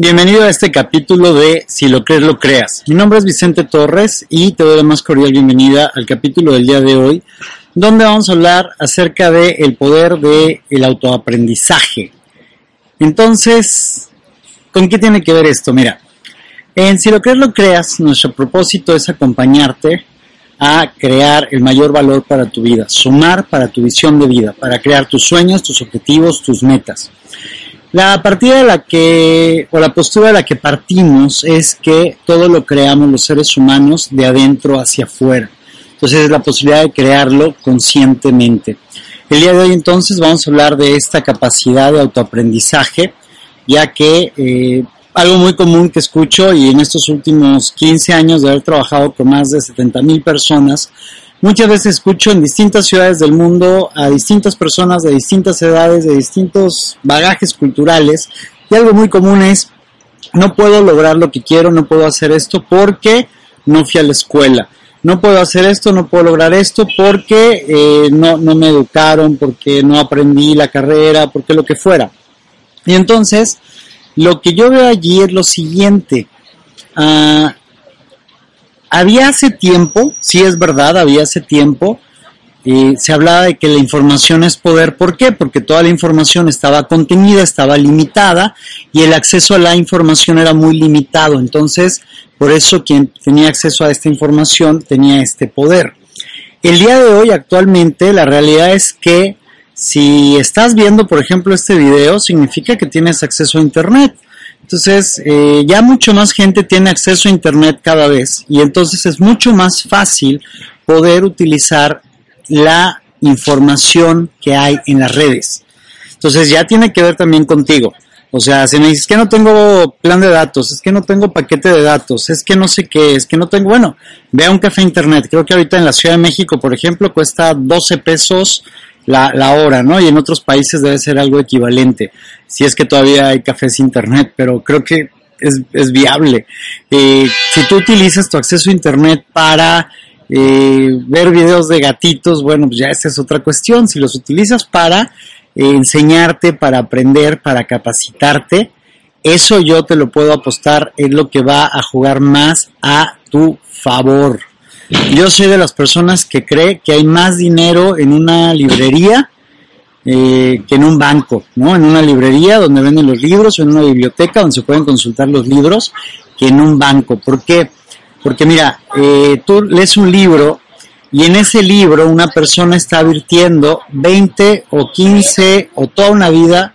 Bienvenido a este capítulo de Si lo crees, lo creas. Mi nombre es Vicente Torres y te doy la más cordial bienvenida al capítulo del día de hoy, donde vamos a hablar acerca del el poder del el autoaprendizaje. Entonces, ¿con qué tiene que ver esto? Mira, en Si lo crees, lo creas, nuestro propósito es acompañarte a crear el mayor valor para tu vida, sumar para tu visión de vida, para crear tus sueños, tus objetivos, tus metas. La partida de la que, o la postura de la que partimos es que todo lo creamos los seres humanos de adentro hacia afuera. Entonces es la posibilidad de crearlo conscientemente. El día de hoy entonces vamos a hablar de esta capacidad de autoaprendizaje, ya que eh, algo muy común que escucho y en estos últimos 15 años de haber trabajado con más de 70 mil personas, Muchas veces escucho en distintas ciudades del mundo a distintas personas de distintas edades, de distintos bagajes culturales, y algo muy común es, no puedo lograr lo que quiero, no puedo hacer esto porque no fui a la escuela. No puedo hacer esto, no puedo lograr esto porque eh, no, no me educaron, porque no aprendí la carrera, porque lo que fuera. Y entonces, lo que yo veo allí es lo siguiente. Uh, había hace tiempo, sí es verdad, había hace tiempo, eh, se hablaba de que la información es poder. ¿Por qué? Porque toda la información estaba contenida, estaba limitada y el acceso a la información era muy limitado. Entonces, por eso quien tenía acceso a esta información tenía este poder. El día de hoy, actualmente, la realidad es que si estás viendo, por ejemplo, este video, significa que tienes acceso a Internet. Entonces, eh, ya mucho más gente tiene acceso a Internet cada vez y entonces es mucho más fácil poder utilizar la información que hay en las redes. Entonces, ya tiene que ver también contigo. O sea, si me dices que no tengo plan de datos, es que no tengo paquete de datos, es que no sé qué, es que no tengo, bueno, ve a un café internet. Creo que ahorita en la Ciudad de México, por ejemplo, cuesta 12 pesos la, la hora, ¿no? Y en otros países debe ser algo equivalente, si es que todavía hay cafés internet, pero creo que es, es viable. Eh, si tú utilizas tu acceso a internet para eh, ver videos de gatitos, bueno, pues ya esa es otra cuestión. Si los utilizas para eh, enseñarte, para aprender, para capacitarte, eso yo te lo puedo apostar, es lo que va a jugar más a tu favor. Yo soy de las personas que cree que hay más dinero en una librería eh, que en un banco, ¿no? En una librería donde venden los libros o en una biblioteca donde se pueden consultar los libros que en un banco. ¿Por qué? Porque mira, eh, tú lees un libro y en ese libro una persona está advirtiendo 20 o 15 o toda una vida,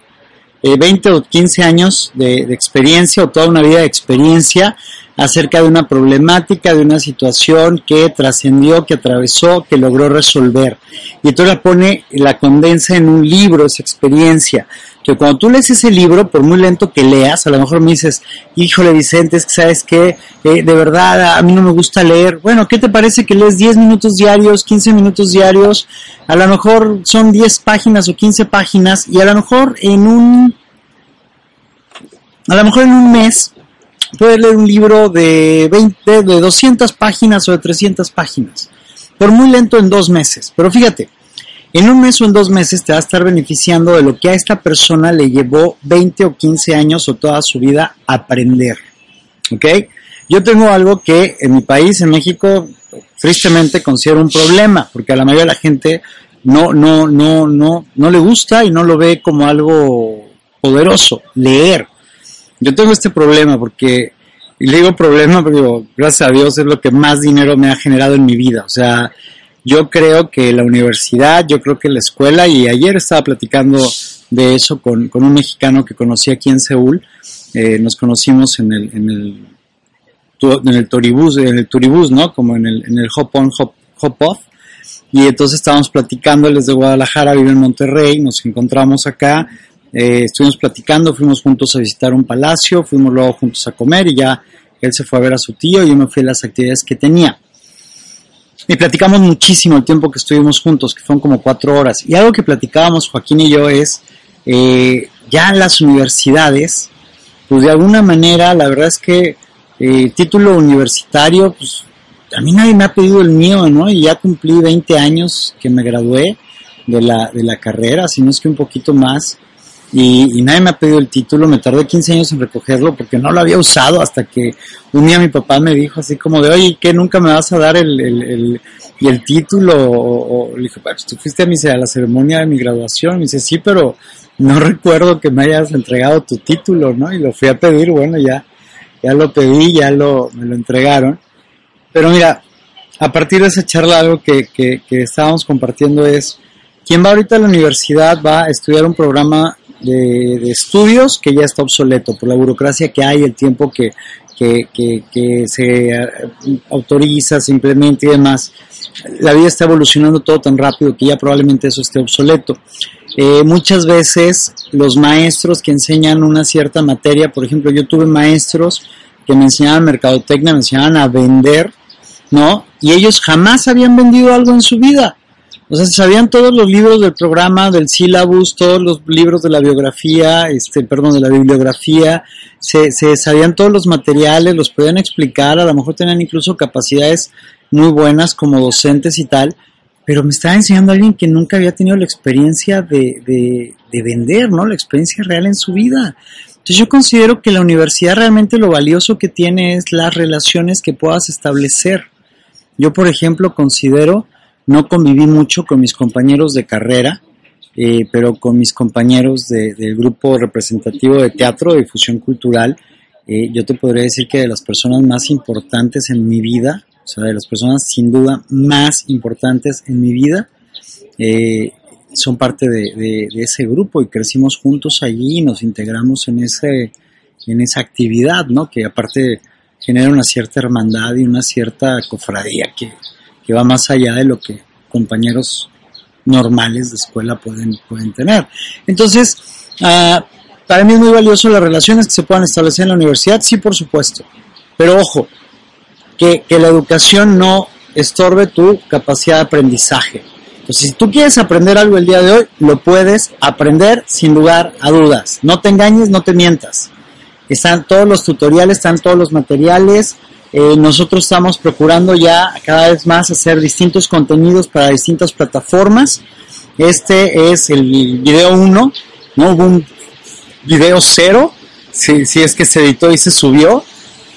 20 eh, o 15 años de, de experiencia o toda una vida de experiencia acerca de una problemática, de una situación que trascendió, que atravesó, que logró resolver. Y entonces la pone, la condensa en un libro, esa experiencia. Que cuando tú lees ese libro, por muy lento que leas, a lo mejor me dices, híjole Vicente, es que sabes que eh, de verdad a mí no me gusta leer. Bueno, ¿qué te parece que lees 10 minutos diarios, 15 minutos diarios? A lo mejor son 10 páginas o 15 páginas y a lo mejor en un... A lo mejor en un mes puedes leer un libro de 20, de 200 páginas o de 300 páginas, por muy lento en dos meses. Pero fíjate, en un mes o en dos meses te va a estar beneficiando de lo que a esta persona le llevó 20 o 15 años o toda su vida aprender. ¿Ok? Yo tengo algo que en mi país, en México, tristemente considero un problema, porque a la mayoría de la gente no, no, no, no, no le gusta y no lo ve como algo poderoso, leer. Yo tengo este problema porque, y le digo problema, pero gracias a Dios es lo que más dinero me ha generado en mi vida. O sea, yo creo que la universidad, yo creo que la escuela, y ayer estaba platicando de eso con, un mexicano que conocí aquí en Seúl. Eh, nos conocimos en el, en el, en el turibús, en el turibús, ¿no? Como en el, en el hop on, hop, hop off. Y entonces estábamos platicando, él es de Guadalajara, vive en Monterrey, nos encontramos acá, eh, estuvimos platicando, fuimos juntos a visitar un palacio, fuimos luego juntos a comer y ya él se fue a ver a su tío y yo me fui a las actividades que tenía. Y platicamos muchísimo el tiempo que estuvimos juntos, que fueron como cuatro horas. Y algo que platicábamos Joaquín y yo es, eh, ya en las universidades, pues de alguna manera, la verdad es que eh, título universitario, pues a mí nadie me ha pedido el mío, ¿no? Y ya cumplí 20 años que me gradué de la, de la carrera, si no es que un poquito más. Y, nadie me ha pedido el título, me tardé 15 años en recogerlo porque no lo había usado hasta que un día mi papá me dijo así como de, oye, ¿qué nunca me vas a dar el, el, el, título? O, le dije, pues tú fuiste a, mi, a la ceremonia de mi graduación, me dice, sí, pero no recuerdo que me hayas entregado tu título, ¿no? Y lo fui a pedir, bueno, ya, ya lo pedí, ya lo, me lo entregaron. Pero mira, a partir de esa charla algo que, que, que estábamos compartiendo es, quien va ahorita a la universidad va a estudiar un programa de, estudios que ya está obsoleto por la burocracia que hay, el tiempo que, que, que, se eh, autoriza, simplemente y demás. La vida está evolucionando todo tan rápido que ya probablemente eso esté obsoleto. Eh, muchas veces los maestros que enseñan una cierta materia, por ejemplo, yo tuve maestros que me enseñaban mercadotecnia, me enseñaban a vender, ¿no? Y ellos jamás habían vendido algo en su vida. O sea, se sabían todos los libros del programa, del sílabus, todos los libros de la biografía, este, perdón, de la bibliografía, se, se sabían todos los materiales, los podían explicar, a lo mejor tenían incluso capacidades muy buenas como docentes y tal, pero me estaba enseñando a alguien que nunca había tenido la experiencia de, de, de vender, ¿no? La experiencia real en su vida. Entonces yo considero que la universidad realmente lo valioso que tiene es las relaciones que puedas establecer. Yo, por ejemplo, considero no conviví mucho con mis compañeros de carrera, eh, pero con mis compañeros del grupo representativo de teatro, de difusión cultural, eh, yo te podría decir que de las personas más importantes en mi vida, o sea, de las personas sin duda más importantes en mi vida, eh, son parte de, ese grupo y crecimos juntos allí y nos integramos en, ese, en esa actividad, ¿no? Que aparte genera una cierta hermandad y una cierta cofradía que, que va más allá de lo que compañeros normales de escuela pueden, pueden tener. Entonces, ah, para mí es muy valioso las relaciones que se puedan establecer en la universidad, sí, por supuesto. Pero ojo, que, que la educación no estorbe tu capacidad de aprendizaje. Entonces, si tú quieres aprender algo el día de hoy, lo puedes aprender sin lugar a dudas. No te engañes, no te mientas. Están todos los tutoriales, están todos los materiales, eh, nosotros estamos procurando ya cada vez más hacer distintos contenidos para distintas plataformas. Este es el video 1, ¿no? Hubo un video 0, si, si es que se editó y se subió,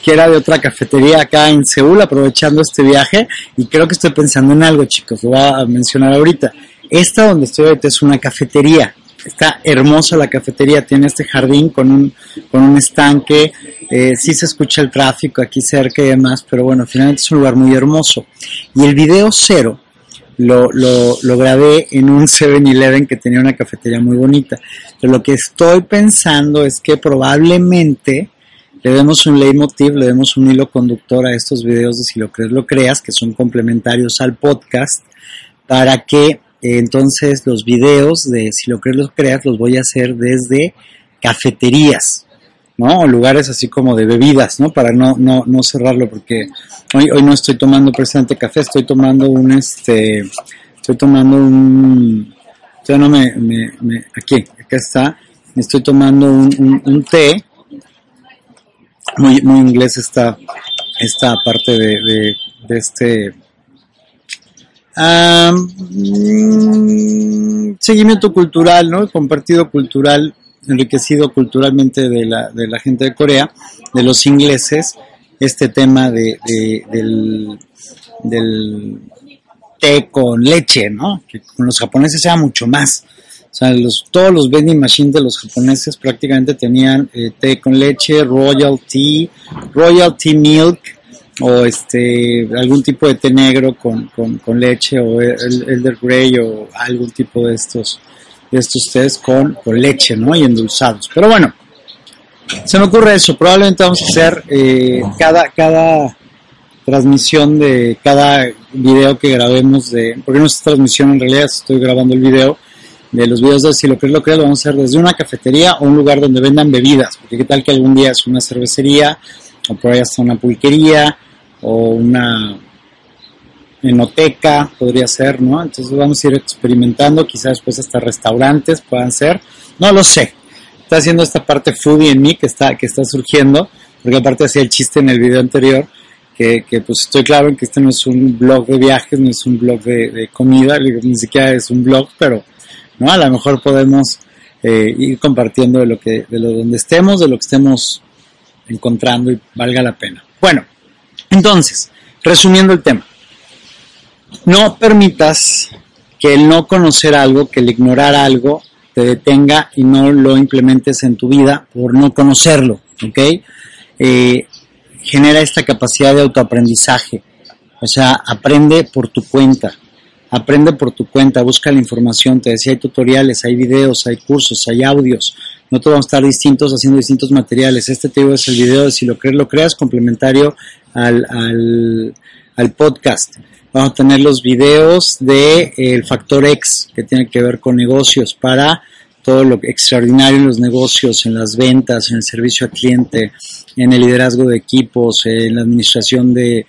que era de otra cafetería acá en Seúl, aprovechando este viaje. Y creo que estoy pensando en algo, chicos, lo voy a mencionar ahorita. Esta donde estoy ahorita es una cafetería. Está hermosa la cafetería, tiene este jardín con un, con un estanque, eh, sí se escucha el tráfico aquí cerca y demás, pero bueno, finalmente es un lugar muy hermoso. Y el video cero lo, lo, grabé en un 7-Eleven que tenía una cafetería muy bonita. Pero lo que estoy pensando es que probablemente le demos un leitmotiv, le demos un hilo conductor a estos videos de Si lo crees, lo creas, que son complementarios al podcast, para que entonces los videos de Si lo crees, lo creas los voy a hacer desde cafeterías ¿no? O lugares así como de bebidas, ¿no? Para no, no, no cerrarlo, porque hoy, hoy no estoy tomando precisamente café, estoy tomando un, este, estoy tomando un, ya no me, aquí, acá está, estoy tomando un, un, té, muy, muy inglés esta, esta parte de, de este, seguimiento cultural, ¿no? Compartido cultural enriquecido culturalmente de la, de la gente de Corea, de los ingleses, este tema de, del, del té con leche, ¿no? Que con los japoneses sea mucho más. O sea, los, todos los vending machines de los japoneses prácticamente tenían eh, té con leche, royal tea, royal tea milk, o este algún tipo de té negro con, con, leche, o el, elder grey, o algún tipo de estos estos tés con, con leche, ¿no? Y endulzados. Pero bueno, se me ocurre eso. Probablemente vamos a hacer eh, cada, cada transmisión de cada video que grabemos de, porque no es transmisión en realidad, estoy grabando el video de los videos de si lo que es lo que es, lo vamos a hacer desde una cafetería o un lugar donde vendan bebidas, porque qué tal que algún día es una cervecería o por ahí hasta una pulquería o una enoteca, podría ser, ¿no? Entonces vamos a ir experimentando, quizás después hasta restaurantes puedan ser, no lo sé. Está haciendo esta parte foodie en mí que está, que está surgiendo, porque aparte hacía el chiste en el video anterior, que, que pues estoy claro en que este no es un blog de viajes, no es un blog de, comida, ni siquiera es un blog, pero, ¿no? A lo mejor podemos eh, ir compartiendo de lo que, de lo donde estemos, de lo que estemos encontrando y valga la pena. Bueno, entonces, resumiendo el tema, no permitas que el no conocer algo, que el ignorar algo te detenga y no lo implementes en tu vida por no conocerlo, ¿ok? Eh, genera esta capacidad de autoaprendizaje, o sea, aprende por tu cuenta, aprende por tu cuenta, busca la información, te decía, hay tutoriales, hay videos, hay cursos, hay audios, no todos vamos a estar distintos haciendo distintos materiales, este te digo es el video de si lo crees, lo creas complementario al, al, podcast. Vamos a tener los videos de eh, el factor X que tiene que ver con negocios para todo lo extraordinario en los negocios, en las ventas, en el servicio al cliente, en el liderazgo de equipos, en la administración de,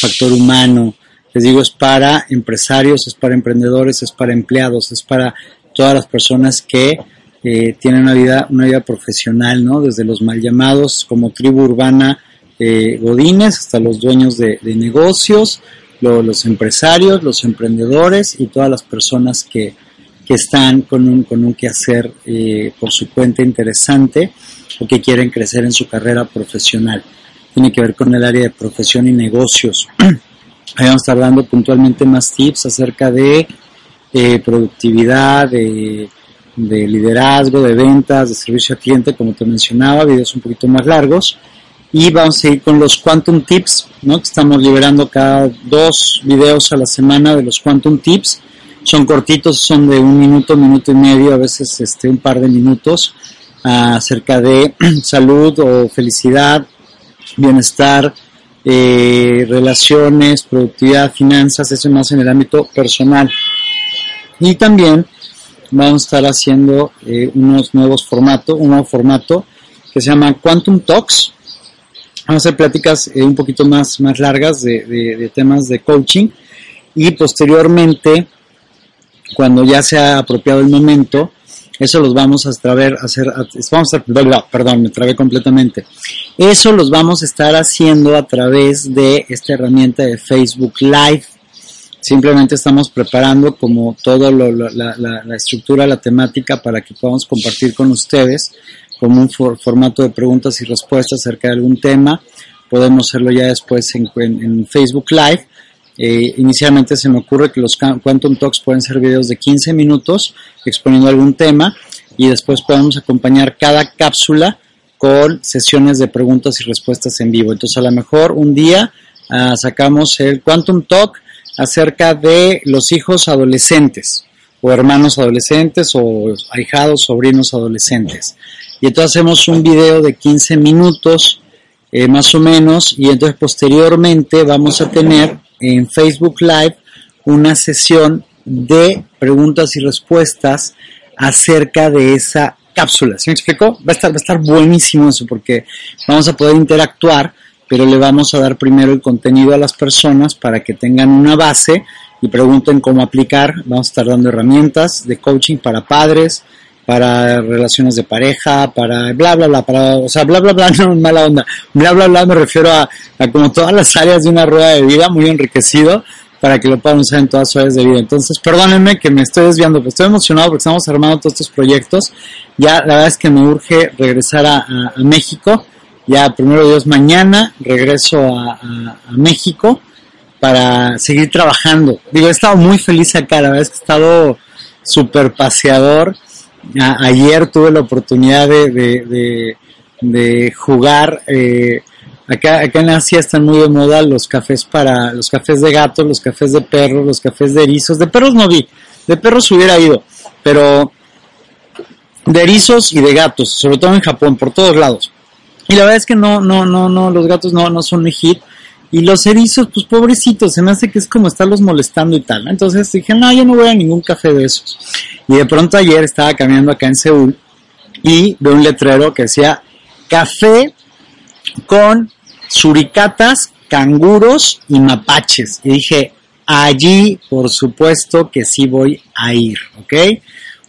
factor humano. Les digo, es para empresarios, es para emprendedores, es para empleados, es para todas las personas que eh, tienen una vida, una vida profesional, ¿no? Desde los mal llamados como tribu urbana eh, godines hasta los dueños de negocios, los empresarios, los emprendedores y todas las personas que, están con un, con un quehacer eh, por su cuenta interesante o que quieren crecer en su carrera profesional. Tiene que ver con el área de profesión y negocios. Ahí vamos a estar dando puntualmente más tips acerca de eh, productividad, de, de liderazgo, de ventas, de servicio al cliente, como te mencionaba, videos un poquito más largos y vamos a ir con los Quantum Tips, ¿no? que estamos liberando cada dos videos a la semana de los Quantum Tips. Son cortitos, son de un minuto, minuto y medio, a veces este, un par de minutos, acerca de salud o felicidad, bienestar, eh, relaciones, productividad, finanzas, eso más en el ámbito personal. Y también vamos a estar haciendo eh, unos nuevos formatos, un nuevo formato que se llama Quantum Talks, Vamos a hacer pláticas eh, un poquito más, más largas de, temas de coaching y posteriormente, cuando ya se ha apropiado el momento, eso los vamos a traer, hacer, vamos a, perdón, me trabé completamente. Eso los vamos a estar haciendo a través de esta herramienta de Facebook Live. Simplemente estamos preparando como toda la, la, estructura, la temática para que podamos compartir con ustedes como un formato de preguntas y respuestas acerca de algún tema. Podemos hacerlo ya después en, Facebook Live. Eh, inicialmente se me ocurre que los Quantum Talks pueden ser videos de 15 minutos exponiendo algún tema y después podemos acompañar cada cápsula con sesiones de preguntas y respuestas en vivo. Entonces a lo mejor un día ah, sacamos el Quantum Talk acerca de los hijos adolescentes o hermanos adolescentes o ahijados, sobrinos adolescentes y entonces hacemos un video de 15 minutos eh, más o menos y entonces posteriormente vamos a tener en Facebook Live una sesión de preguntas y respuestas acerca de esa cápsula. ¿Sí me explicó? Va a estar, va a estar buenísimo eso porque vamos a poder interactuar, pero le vamos a dar primero el contenido a las personas para que tengan una base y pregunten cómo aplicar. Vamos a estar dando herramientas de coaching para padres, para relaciones de pareja, para bla, bla, bla, para, o sea, bla, bla, bla, no mala onda. Bla, bla, bla me refiero a, como todas las áreas de una rueda de vida, muy enriquecido, para que lo puedan usar en todas sus áreas de vida. Entonces, perdónenme que me estoy desviando, pero estoy emocionado porque estamos armando todos estos proyectos. Ya, la verdad es que me urge regresar a, México. Ya, primero Dios, mañana regreso a, a México para seguir trabajando. Digo, he estado muy feliz acá, la verdad es que he estado súper paseador ayer tuve la oportunidad de, de, jugar. Eh, acá, acá en Asia están muy de moda los cafés para los cafés de gatos, los cafés de perros, los cafés de erizos. De perros no vi, de perros hubiera ido, pero de erizos y de gatos, sobre todo en Japón, por todos lados. Y la verdad es que no, no, no, no, los gatos no, no son mi hit. Y los erizos, pues pobrecitos, se me hace que es como estarlos molestando y tal. Entonces dije, no, yo no voy a ningún café de esos. Y de pronto ayer estaba caminando acá en Seúl y veo un letrero que decía café con suricatas, canguros y mapaches. Y dije, allí por supuesto que sí voy a ir, ¿ok?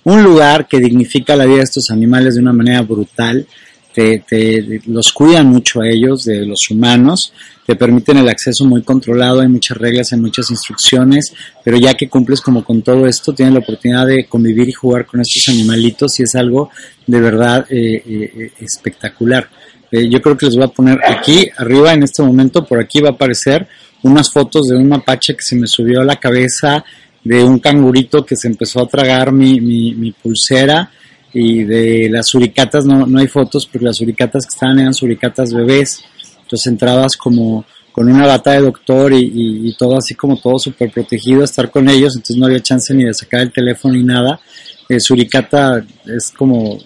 Un lugar que dignifica la vida de estos animales de una manera brutal. Te, te, los cuidan mucho a ellos, de los humanos, te permiten el acceso muy controlado, hay muchas reglas, hay muchas instrucciones, pero ya que cumples como con todo esto, tienes la oportunidad de convivir y jugar con estos animalitos y es algo de verdad eh, eh, espectacular. Eh, yo creo que les voy a poner aquí arriba en este momento, por aquí va a aparecer unas fotos de un mapache que se me subió a la cabeza, de un cangurito que se empezó a tragar mi, mi, mi pulsera y de las suricatas no, no hay fotos porque las suricatas que estaban eran suricatas bebés. Entonces entrabas como con una bata de doctor y, todo así como todo súper protegido, estar con ellos, entonces no había chance ni de sacar el teléfono ni nada. Eh, suricata es como,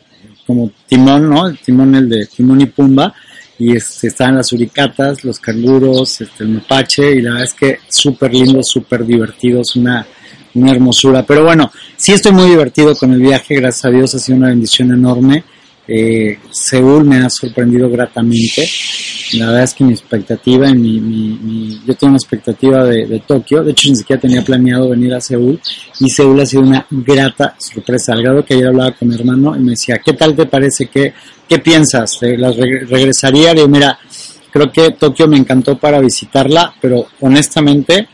como timón, ¿no? El timón el de timón y pumba y este, estaban las suricatas, los canguros, este, el mapache y la verdad es que súper lindo, súper divertido, es una, una hermosura. Pero bueno, sí estoy muy divertido con el viaje, gracias a Dios ha sido una bendición enorme. Eh, Seúl me ha sorprendido gratamente. La verdad es que mi expectativa, mi, mi, yo tengo una expectativa de, Tokio, de hecho ni siquiera tenía planeado venir a Seúl y Seúl ha sido una grata sorpresa, al grado que ayer hablaba con mi hermano y me decía, ¿qué tal te parece? ¿Qué, qué piensas? ¿La regresaría? Le mira, creo que Tokio me encantó para visitarla, pero honestamente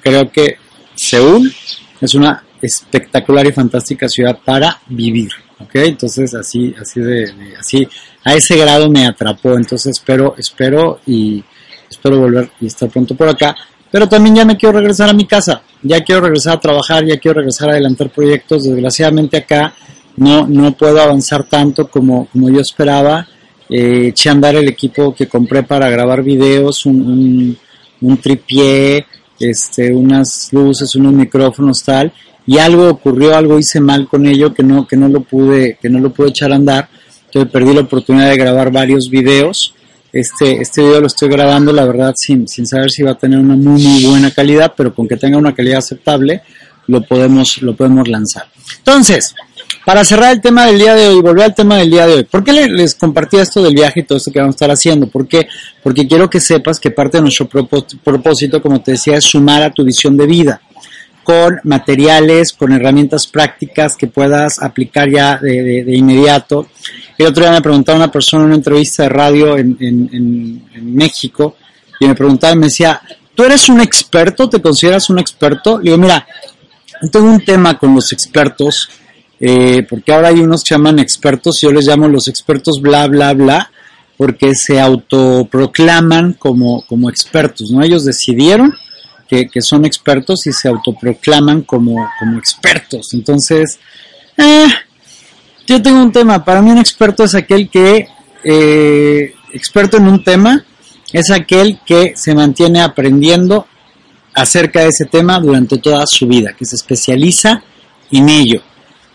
creo que Seúl es una espectacular y fantástica ciudad para vivir. ¿Ok? Entonces así, así de, así, a ese grado me atrapó, entonces espero, espero y espero volver y estar pronto por acá, pero también ya me quiero regresar a mi casa, ya quiero regresar a trabajar, ya quiero regresar a adelantar proyectos, desgraciadamente acá no, no puedo avanzar tanto como, como yo esperaba, eh, eché a andar el equipo que compré para grabar videos, un, un, un tripié, este, unas luces, unos micrófonos, tal, y algo ocurrió, algo hice mal con ello que no, que no lo pude, que no lo pude echar a andar. Entonces perdí la oportunidad de grabar varios videos. Este, este video lo estoy grabando, la verdad, sin, sin saber si va a tener una muy, muy buena calidad, pero con que tenga una calidad aceptable, lo podemos, lo podemos lanzar. Entonces, para cerrar el tema del día de hoy, volver al tema del día de hoy, ¿por qué les compartí esto del viaje y todo esto que vamos a estar haciendo? ¿Por qué? Porque quiero que sepas que parte de nuestro propósito, como te decía, es sumar a tu visión de vida con materiales, con herramientas prácticas que puedas aplicar ya de, inmediato. El otro día me preguntaba una persona en una entrevista de radio en, en, México y me preguntaba y me decía, ¿tú eres un experto? ¿Te consideras un experto? Le digo, mira, tengo un tema con los expertos, eh, porque ahora hay unos que llaman expertos, yo les llamo los expertos bla, bla, bla, porque se autoproclaman como, como expertos, ¿no? Ellos decidieron que, son expertos y se autoproclaman como, como expertos. Entonces, eh, yo tengo un tema. Para mí un experto es aquel que, eh, experto en un tema, es aquel que se mantiene aprendiendo acerca de ese tema durante toda su vida, que se especializa en ello.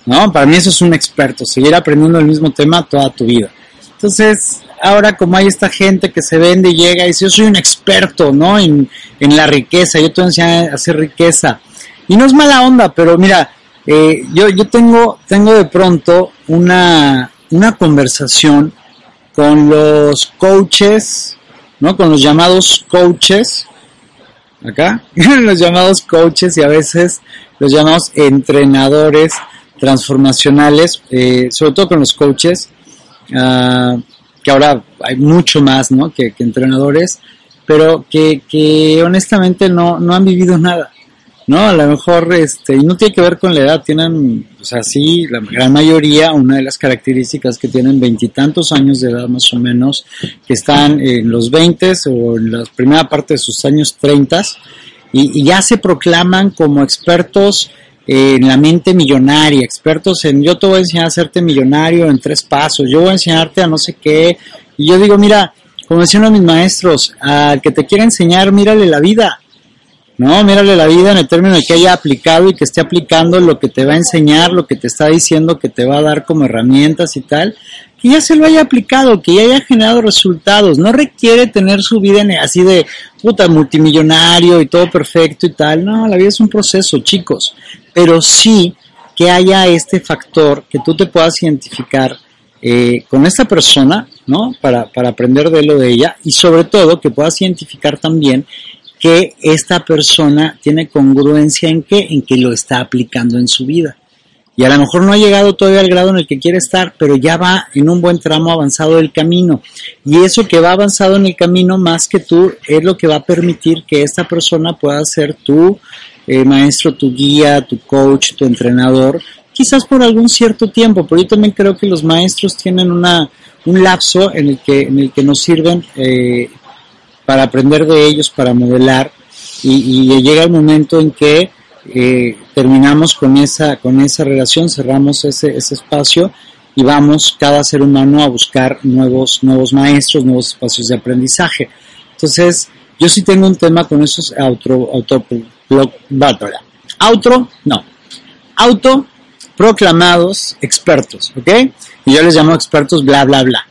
¿no? Para mí eso es un experto, seguir aprendiendo el mismo tema toda tu vida. Entonces, ahora como hay esta gente que se vende y llega y dice, yo soy un experto, ¿no? En, la riqueza, yo te voy a hacer riqueza. Y no es mala onda, pero mira, eh, yo, yo tengo, tengo de pronto una, una conversación con los coaches, ¿no? Con los llamados coaches, acá, los llamados coaches y a veces los llamados entrenadores transformacionales, eh, sobre todo con los coaches, uh, que ahora hay mucho más ¿no? que, entrenadores, pero que, honestamente no, no han vivido nada. ¿no? A lo mejor, este, y no tiene que ver con la edad, tienen, o sea, sí, la gran mayoría, una de las características que tienen veintitantos años de edad más o menos, que están en los veintes o en la primera parte de sus años treintas, y, ya se proclaman como expertos en la mente millonaria, expertos en yo te voy a enseñar a hacerte millonario en tres pasos, yo voy a enseñarte a no sé qué. Y yo digo, mira, como decían mis maestros, al que te quiera enseñar, mírale la vida. No, mírale la vida en el término de que haya aplicado y que esté aplicando lo que te va a enseñar, lo que te está diciendo que te va a dar como herramientas y tal, que ya se lo haya aplicado, que ya haya generado resultados. No requiere tener su vida así de puta multimillonario y todo perfecto y tal. No, la vida es un proceso, chicos pero sí que haya este factor que tú te puedas identificar eh, con esta persona, ¿no? Para, para aprender de lo de ella y sobre todo que puedas identificar también que esta persona tiene congruencia en qué, en que lo está aplicando en su vida. y a lo mejor no ha llegado todavía al grado en el que quiere estar, pero ya va en un buen tramo avanzado del camino. Y eso que va avanzado en el camino más que tú es lo que va a permitir que esta persona pueda ser tu eh, maestro, tu guía, tu coach, tu entrenador, quizás por algún cierto tiempo, pero yo también creo que los maestros tienen una, un lapso en el que, en el que nos sirven eh, para aprender de ellos, para modelar, y, llega el momento en que eh, terminamos con esa, con esa relación, cerramos ese, ese espacio y vamos cada ser humano a buscar nuevos, nuevos maestros, nuevos espacios de aprendizaje. Entonces, yo sí tengo un tema con esos auto, auto, auto, no, auto proclamados expertos, ¿ok? Y yo les llamo expertos bla, bla, bla.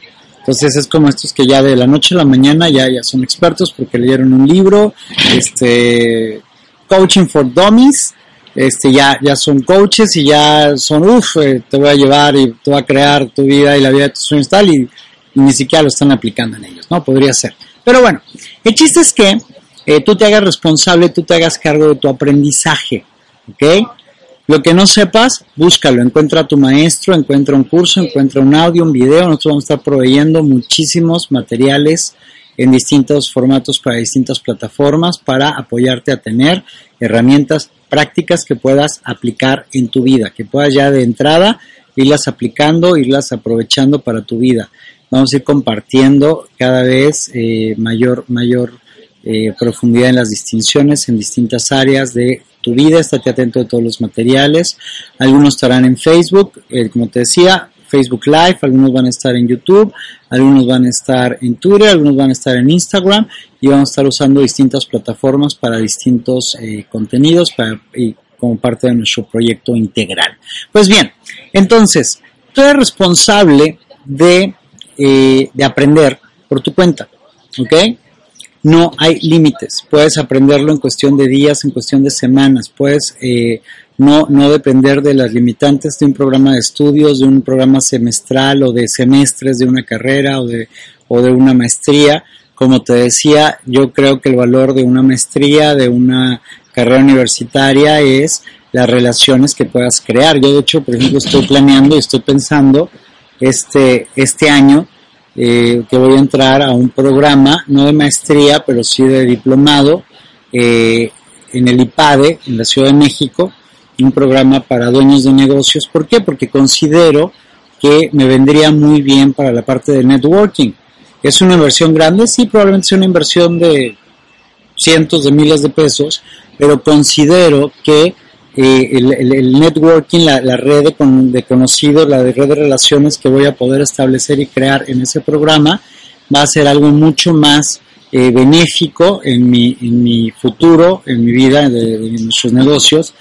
Entonces es como estos que ya de la noche a la mañana ya, ya son expertos porque leyeron un libro, este, Coaching for Dummies, este, ya, ya son coaches y ya son, uff, eh, te voy a llevar y te voy a crear tu vida y la vida de tus sueños tal, y, ni siquiera lo están aplicando en ellos, ¿no? Podría ser. Pero bueno, el chiste es que eh, tú te hagas responsable, tú te hagas cargo de tu aprendizaje, ¿ok? Lo que no sepas, búscalo, encuentra a tu maestro, encuentra un curso, encuentra un audio, un video, nosotros vamos a estar proveyendo muchísimos materiales en distintos formatos para distintas plataformas para apoyarte a tener herramientas prácticas que puedas aplicar en tu vida, que puedas ya de entrada irlas aplicando, irlas aprovechando para tu vida. Vamos a ir compartiendo cada vez eh, mayor, mayor eh, profundidad en las distinciones en distintas áreas de tu vida. Estate atento de todos los materiales. Algunos estarán en Facebook, eh, como te decía, Facebook Live, algunos van a estar en YouTube, algunos van a estar en Twitter, algunos van a estar en Instagram y vamos a estar usando distintas plataformas para distintos eh, contenidos para, y como parte de nuestro proyecto integral. Pues bien, entonces, tú eres responsable de, eh, de aprender por tu cuenta, ¿ok? No hay límites. Puedes aprenderlo en cuestión de días, en cuestión de semanas. Puedes eh, no, no depender de las limitantes de un programa de estudios, de un programa semestral o de semestres de una carrera o de, o de una maestría. Como te decía, yo creo que el valor de una maestría, de una carrera universitaria es las relaciones que puedas crear. Yo de hecho, por ejemplo, estoy planeando y estoy pensando este, este año eh, que voy a entrar a un programa, no de maestría, pero sí de diplomado, eh, en el IPADE, en la Ciudad de México, un programa para dueños de negocios. ¿Por qué? Porque considero que me vendría muy bien para la parte de networking. ¿Es una inversión grande? Sí, probablemente sea una inversión de cientos de miles de pesos, pero considero que eh, el, networking, la, red de, de, conocidos, la red de relaciones que voy a poder establecer y crear en ese programa va a ser algo mucho más eh, benéfico en mi, en mi futuro, en mi vida, de, de nuestros negocios,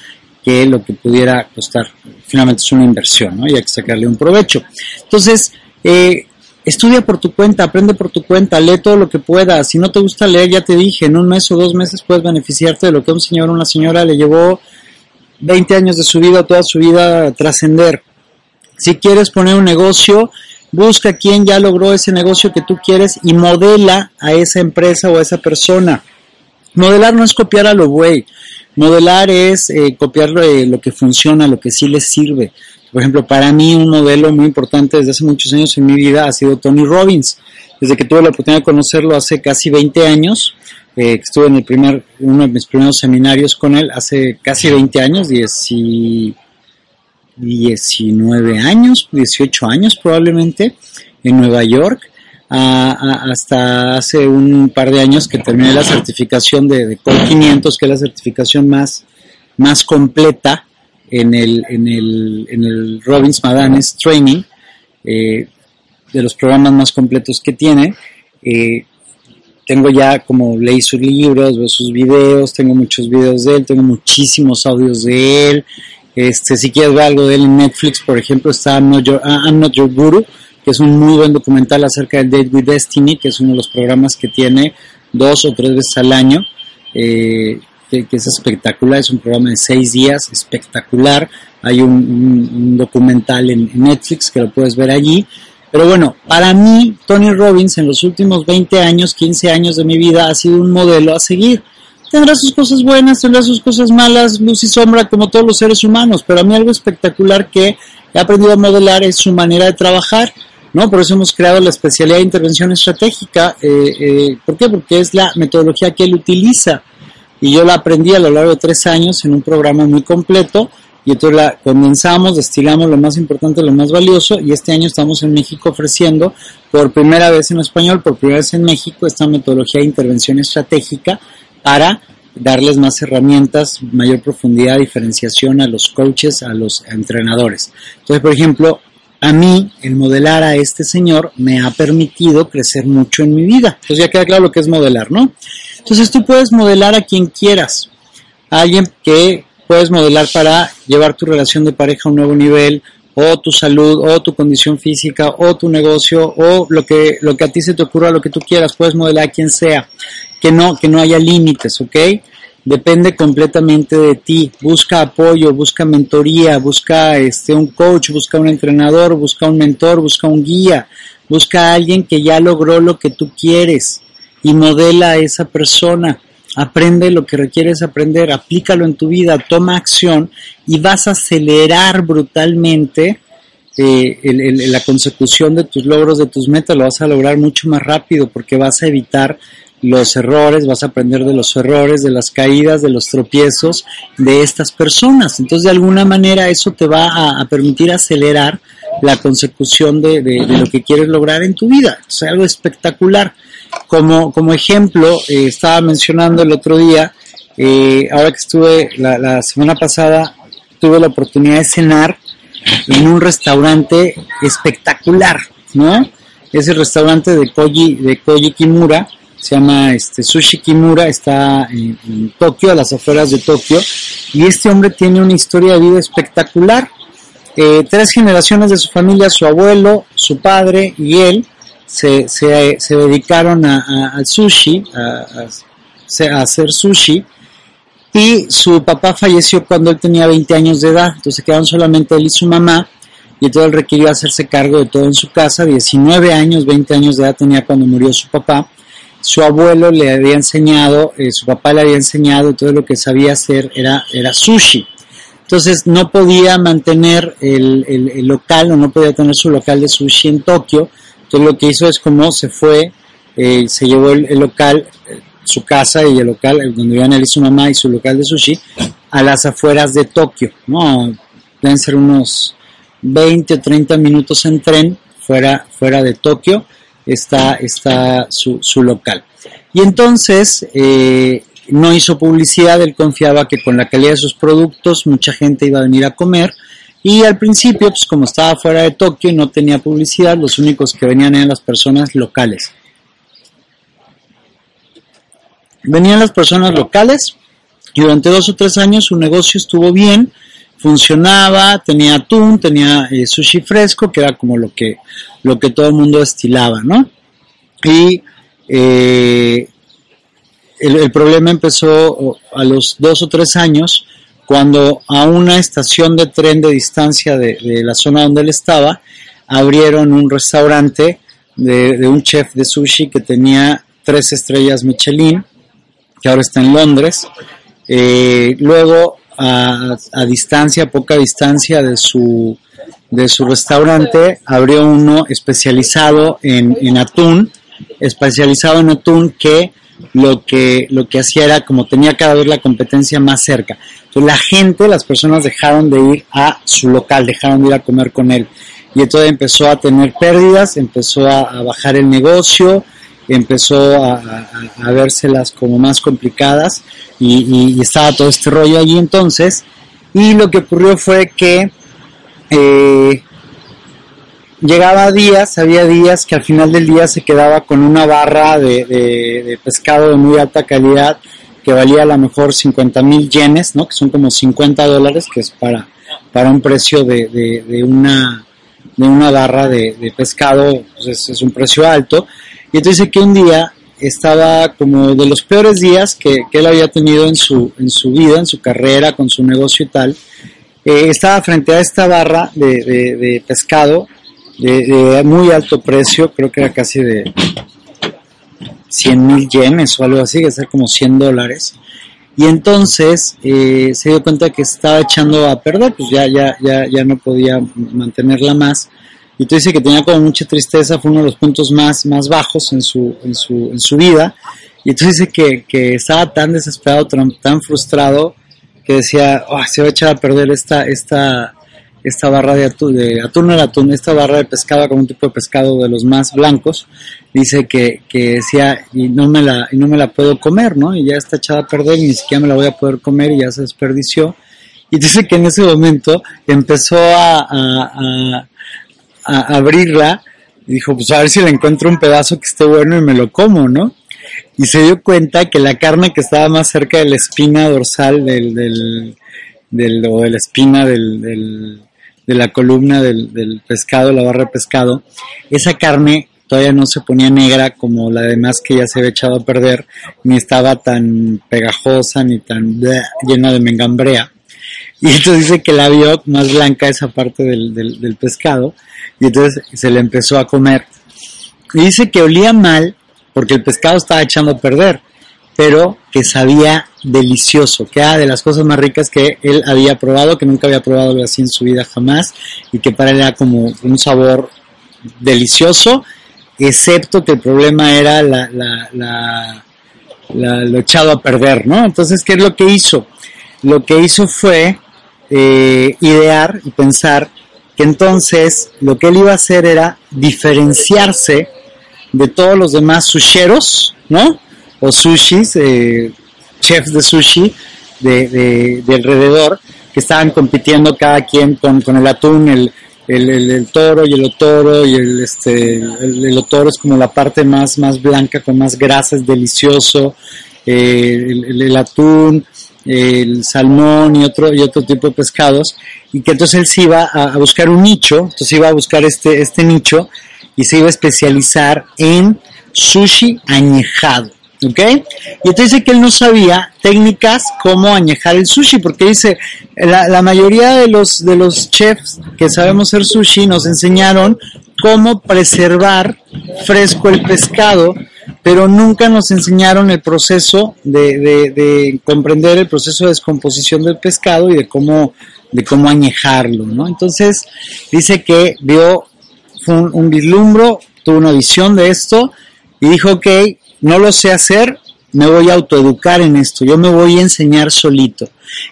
que lo que pudiera costar. Finalmente es una inversión, ¿no? Y hay que sacarle un provecho. Entonces, eh, estudia por tu cuenta, aprende por tu cuenta, lee todo lo que puedas. Si no te gusta leer, ya te dije, en un mes o dos meses puedes beneficiarte de lo que un señor o una señora le llevó 20 años de su vida, toda su vida trascender. Si quieres poner un negocio, busca quién ya logró ese negocio que tú quieres y modela a esa empresa o a esa persona. Modelar no es copiar a lo güey. Modelar es eh, copiar eh, lo que funciona, lo que sí les sirve. Por ejemplo, para mí un modelo muy importante desde hace muchos años en mi vida ha sido Tony Robbins. Desde que tuve la oportunidad de conocerlo hace casi 20 años, eh, estuve en el primer, uno de mis primeros seminarios con él hace casi 20 años, 19 años, 18 años probablemente, en Nueva York hasta hace un par de años que terminé la certificación de, de 500, que es la certificación más, más completa en el, en el, en el Robbins Madanes Training, eh, de los programas más completos que tiene. Eh, tengo ya como leí sus libros, veo sus videos, tengo muchos videos de él, tengo muchísimos audios de él. Este, si quieres ver algo de él en Netflix, por ejemplo, está I'm Not Your, I'm Not Guru, que es un muy buen documental acerca del Date with Destiny, que es uno de los programas que tiene dos o tres veces al año, eh, que, es espectacular, es un programa de seis días, espectacular. Hay un, documental en, Netflix que lo puedes ver allí. Pero bueno, para mí, Tony Robbins en los últimos 20 años, 15 años de mi vida ha sido un modelo a seguir. tendrá sus cosas buenas, tendrá sus cosas malas, luz y sombra como todos los seres humanos, pero a mí algo espectacular que he aprendido a modelar es su manera de trabajar, ¿no? Por eso hemos creado la especialidad de intervención estratégica. Eh, eh, ¿Por qué? Porque es la metodología que él utiliza y yo la aprendí a lo largo de tres años en un programa muy completo y entonces la comenzamos, destilamos lo más importante, lo más valioso y este año estamos en México ofreciendo por primera vez en español, por primera vez en México esta metodología de intervención estratégica para darles más herramientas, mayor profundidad, diferenciación a los coaches, a los entrenadores. Entonces, por ejemplo, a mí el modelar a este señor me ha permitido crecer mucho en mi vida. Entonces ya queda claro lo que es modelar, ¿no? Entonces tú puedes modelar a quien quieras. A alguien que puedes modelar para llevar tu relación de pareja a un nuevo nivel, o tu salud, o tu condición física, o tu negocio, o lo que, lo que a ti se te ocurra, lo que tú quieras, puedes modelar a quien sea, que no, que no haya límites, ¿ok? Depende completamente de ti. Busca apoyo, busca mentoría, busca este, un coach, busca un entrenador, busca un mentor, busca un guía, busca a alguien que ya logró lo que tú quieres y modela a esa persona. Aprende lo que requieres aprender, aplícalo en tu vida, toma acción y vas a acelerar brutalmente eh, la consecución de tus logros, de tus metas, lo vas a lograr mucho más rápido porque vas a evitar los errores, vas a aprender de los errores, de las caídas, de los tropiezos de estas personas. Entonces, de alguna manera, eso te va a, permitir acelerar la consecución de, lo que quieres lograr en tu vida. Es algo espectacular. Como, como ejemplo, eh, estaba mencionando el otro día, eh, ahora que estuve la, semana pasada, tuve la oportunidad de cenar en un restaurante espectacular, ¿no? Es el restaurante de Koji, de Koji Kimura, se llama este, Sushi Kimura, está en, Tokio, a las afueras de Tokio, y este hombre tiene una historia de vida espectacular. Eh, tres generaciones de su familia, su abuelo, su padre y él, se, se, dedicaron al sushi, a, hacer sushi, y su papá falleció cuando él tenía 20 años de edad, entonces quedaron solamente él y su mamá, y entonces él requirió hacerse cargo de todo en su casa, 19 años, 20 años de edad tenía cuando murió su papá, su abuelo le había enseñado, eh, su papá le había enseñado, todo lo que sabía hacer era, era sushi. Entonces no podía mantener el, el local o no podía tener su local de sushi en Tokio, entonces lo que hizo es como se fue, eh, se llevó el, local, eh, su casa y el local donde vivían él y su mamá y su local de sushi a las afueras de Tokio, ¿no? Deben ser unos 20 o 30 minutos en tren fuera, fuera de Tokio está, está su, su local. Y entonces eh, no hizo publicidad, él confiaba que con la calidad de sus productos mucha gente iba a venir a comer y al principio, pues como estaba fuera de Tokio y no tenía publicidad, los únicos que venían eran las personas locales. Venían las personas locales y durante dos o tres años su negocio estuvo bien, funcionaba, tenía atún, tenía eh, sushi fresco, que era como lo que, lo que todo el mundo estilaba, ¿no? Y eh, el, problema empezó a los dos o tres años cuando a una estación de tren de distancia de, la zona donde él estaba, abrieron un restaurante de, un chef de sushi que tenía tres estrellas Michelin, que ahora está en Londres. Eh, luego, a, distancia, a poca distancia de su, de su restaurante, abrió uno especializado en, en atún, especializado en atún que lo que, lo que hacía era como tenía cada vez la competencia más cerca. Entonces la gente, las personas dejaron de ir a su local, dejaron de ir a comer con él. Y entonces empezó a tener pérdidas, empezó a, bajar el negocio, empezó a, a, vérselas como más complicadas y, estaba todo este rollo allí entonces. Y lo que ocurrió fue que eh, llegaba días, había días que al final del día se quedaba con una barra de, pescado de muy alta calidad que valía a lo mejor 50 mil yenes, ¿no? que son como 50 dólares, que es para, un precio de, una, de una barra de, pescado, pues es, un precio alto. Y entonces que un día estaba como de los peores días que, él había tenido en su, en su vida, en su carrera, con su negocio y tal. Eh, estaba frente a esta barra de pescado de, muy alto precio, creo que era casi de 100 mil yenes o algo así, que ser como 100 dólares. Y entonces eh, se dio cuenta que estaba echando a perder, pues ya, ya, ya, ya no podía mantenerla más. Y tú dice que tenía como mucha tristeza, fue uno de los puntos más, más bajos en su, en su, en su vida. Y entonces dice que, que estaba tan desesperado, tan, tan frustrado, que decía, oh, se va a echar a perder esta, esta, esta barra de atún, de atún atún, esta barra de pescado como un tipo de pescado de los más blancos, dice que, que decía, y no me la, y no me la puedo comer, ¿no? Y ya está echada a perder y ni siquiera me la voy a poder comer y ya se desperdició. Y dice que en ese momento empezó a, a, a, abrirla y dijo, pues a ver si le encuentro un pedazo que esté bueno y me lo como, ¿no? Y se dio cuenta que la carne que estaba más cerca de la espina dorsal del, del, del o de la espina del, del de la columna del, pescado, la barra de pescado, esa carne todavía no se ponía negra como la demás que ya se había echado a perder, ni estaba tan pegajosa ni tan llena de mengambrea. Y entonces dice que la vio más blanca esa parte del, del, pescado y entonces se le empezó a comer. Y dice que olía mal porque el pescado estaba echando a perder pero que sabía delicioso, que era de las cosas más ricas que él había probado, que nunca había probado así en su vida jamás, y que para él era como un sabor delicioso, excepto que el problema era la, la, lo echado a perder, ¿no? Entonces, ¿qué es lo que hizo? Lo que hizo fue eh, idear y pensar que entonces lo que él iba a hacer era diferenciarse de todos los demás susheros, ¿no? O sushis, eh, chefs de sushi de, alrededor, que estaban compitiendo cada quien con, el atún, el, el, toro y el otoro, y el, este, el, otoro es como la parte más, más blanca, con más grasa, es delicioso, eh, el, atún, el salmón y otro, y otro tipo de pescados, y que entonces él se iba a, a, buscar un nicho, entonces iba a buscar este, este nicho y se iba a especializar en sushi añejado. ¿Ok? Y entonces dice que él no sabía técnicas como añejar el sushi, porque dice, la, mayoría de los, de los chefs que sabemos hacer sushi nos enseñaron cómo preservar fresco el pescado, pero nunca nos enseñaron el proceso de, de, comprender el proceso de descomposición del pescado y de cómo, de cómo añejarlo, ¿no? Entonces dice que vio un, un vislumbro, tuvo una visión de esto y dijo, ok, no lo sé hacer, me voy a autoeducar en esto, yo me voy a enseñar solito.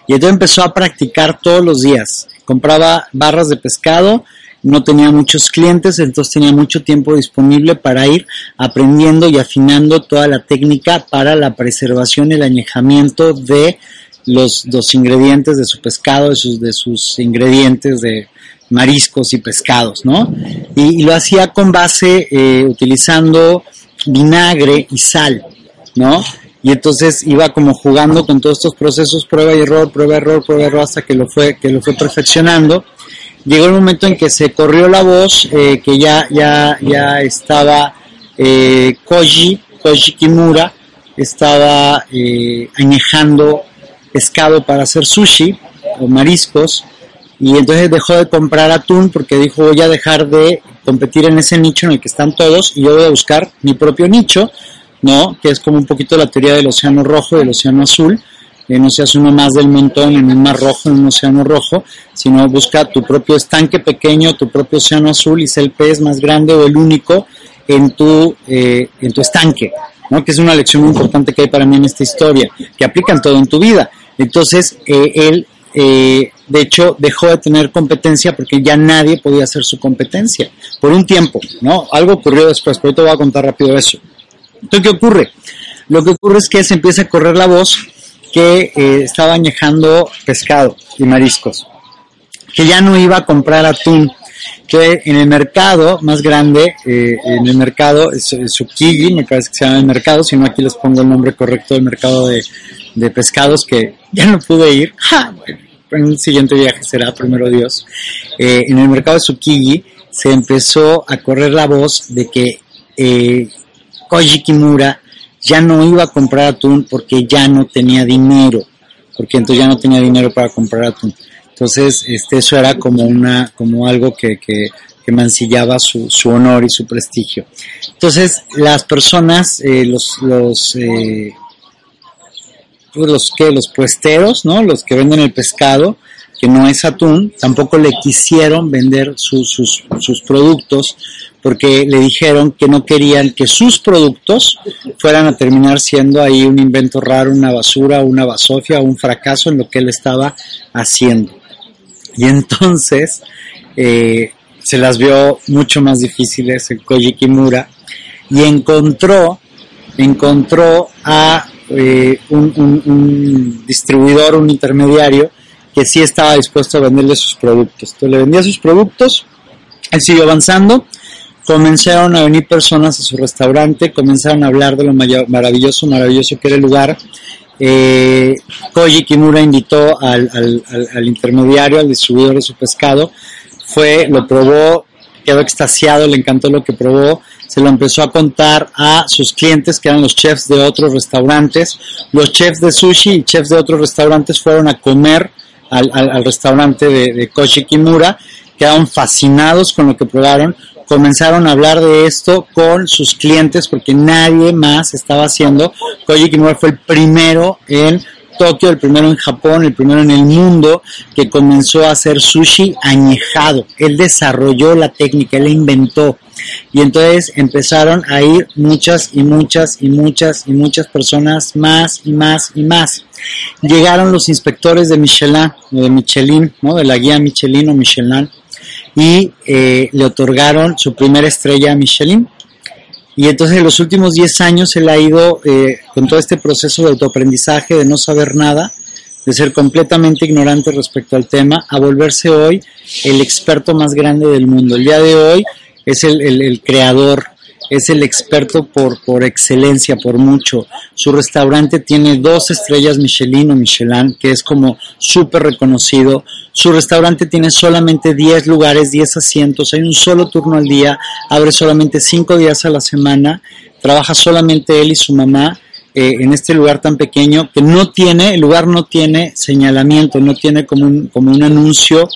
Y entonces empezó a practicar todos los días. Compraba barras de pescado, no tenía muchos clientes, entonces tenía mucho tiempo disponible para ir aprendiendo y afinando toda la técnica para la preservación y el añejamiento de los, dos ingredientes de su pescado, de sus, de sus ingredientes de mariscos y pescados, ¿no? Y, lo hacía con base, eh, utilizando vinagre y sal, ¿no? Y entonces iba como jugando con todos estos procesos, prueba y error, prueba, error, prueba, error, hasta que lo fue, que lo fue perfeccionando. Llegó el momento en que se corrió la voz, eh, que ya, ya, ya estaba eh, Koji, Koji Kimura, estaba eh, añejando pescado para hacer sushi o mariscos, y entonces dejó de comprar atún porque dijo voy a dejar de competir en ese nicho en el que están todos y yo voy a buscar mi propio nicho, ¿no? Que es como un poquito la teoría del océano rojo y del océano azul, que no seas uno más del montón en un mar rojo, en un océano rojo, sino busca tu propio estanque pequeño, tu propio océano azul y ser el pez más grande o el único en tu, eh, en tu estanque, ¿no? Que es una lección muy importante que hay para mí en esta historia, que aplican todo en tu vida. Entonces, eh, él eh, de hecho dejó de tener competencia porque ya nadie podía hacer su competencia por un tiempo, ¿no? Algo ocurrió después, pero te voy a contar rápido eso. Entonces, ¿qué ocurre? Lo que ocurre es que se empieza a correr la voz que eh, estaba añejando pescado y mariscos, que ya no iba a comprar atún, que en el mercado más grande, eh, en el mercado, Tsukiji, me parece que se llama el mercado, si no aquí les pongo el nombre correcto del mercado de, de pescados que ya no pude ir. en un siguiente viaje será, primero Dios. Eh, en el mercado de Tsukiji se empezó a correr la voz de que eh, Koji Kimura ya no iba a comprar atún porque ya no tenía dinero, porque entonces ya no tenía dinero para comprar atún. Entonces, este, eso era como una, como algo que, que que mancillaba su, su honor y su prestigio. Entonces, las personas, eh, los, los, eh, los que, los puesteros, ¿no? Los que venden el pescado, que no es atún, tampoco le quisieron vender sus, sus, sus productos porque le dijeron que no querían que sus productos fueran a terminar siendo ahí un invento raro, una basura, una basofia, un fracaso en lo que él estaba haciendo. Y entonces eh, se las vio mucho más difíciles el Koji Kimura y encontró, encontró a eh, un, distribuidor, un intermediario que sí estaba dispuesto a venderle sus productos. Entonces le vendía sus productos, él siguió avanzando, comenzaron a venir personas a su restaurante, comenzaron a hablar de lo maravilloso, maravilloso que era el lugar. Eh, Koji Kimura invitó al, al intermediario, al distribuidor de su pescado, fue, lo probó, quedó extasiado, le encantó lo que probó, se lo empezó a contar a sus clientes que eran los chefs de otros restaurantes. Los chefs de sushi y chefs de otros restaurantes fueron a comer al, al, al restaurante de, de Koshi Kimura, quedaron fascinados con lo que probaron, comenzaron a hablar de esto con sus clientes porque nadie más estaba haciendo. Koji Kimura fue el primero en Tokio, el primero en Japón, el primero en el mundo que comenzó a hacer sushi añejado. Él desarrolló la técnica, él la inventó. Y entonces empezaron a ir muchas y muchas y muchas y muchas personas más y más y más. Llegaron los inspectores de Michelin, de Michelin, de la guía Michelin o Michelin, y eh, le otorgaron su primera estrella a Michelin. Y entonces en los últimos 10 años él ha ido eh, con todo este proceso de autoaprendizaje, de no saber nada, de ser completamente ignorante respecto al tema, a volverse hoy el experto más grande del mundo. El día de hoy es el, el, el creador, es el experto por, por excelencia, por mucho. Su restaurante tiene dos estrellas Michelin o Michelin, que es como súper reconocido. Su restaurante tiene solamente 10 lugares, 10 asientos, hay un solo turno al día, abre solamente 5 días a la semana, trabaja solamente él y su mamá. Eh, en este lugar tan pequeño que no tiene, el lugar no tiene señalamiento, no tiene como un, como un anuncio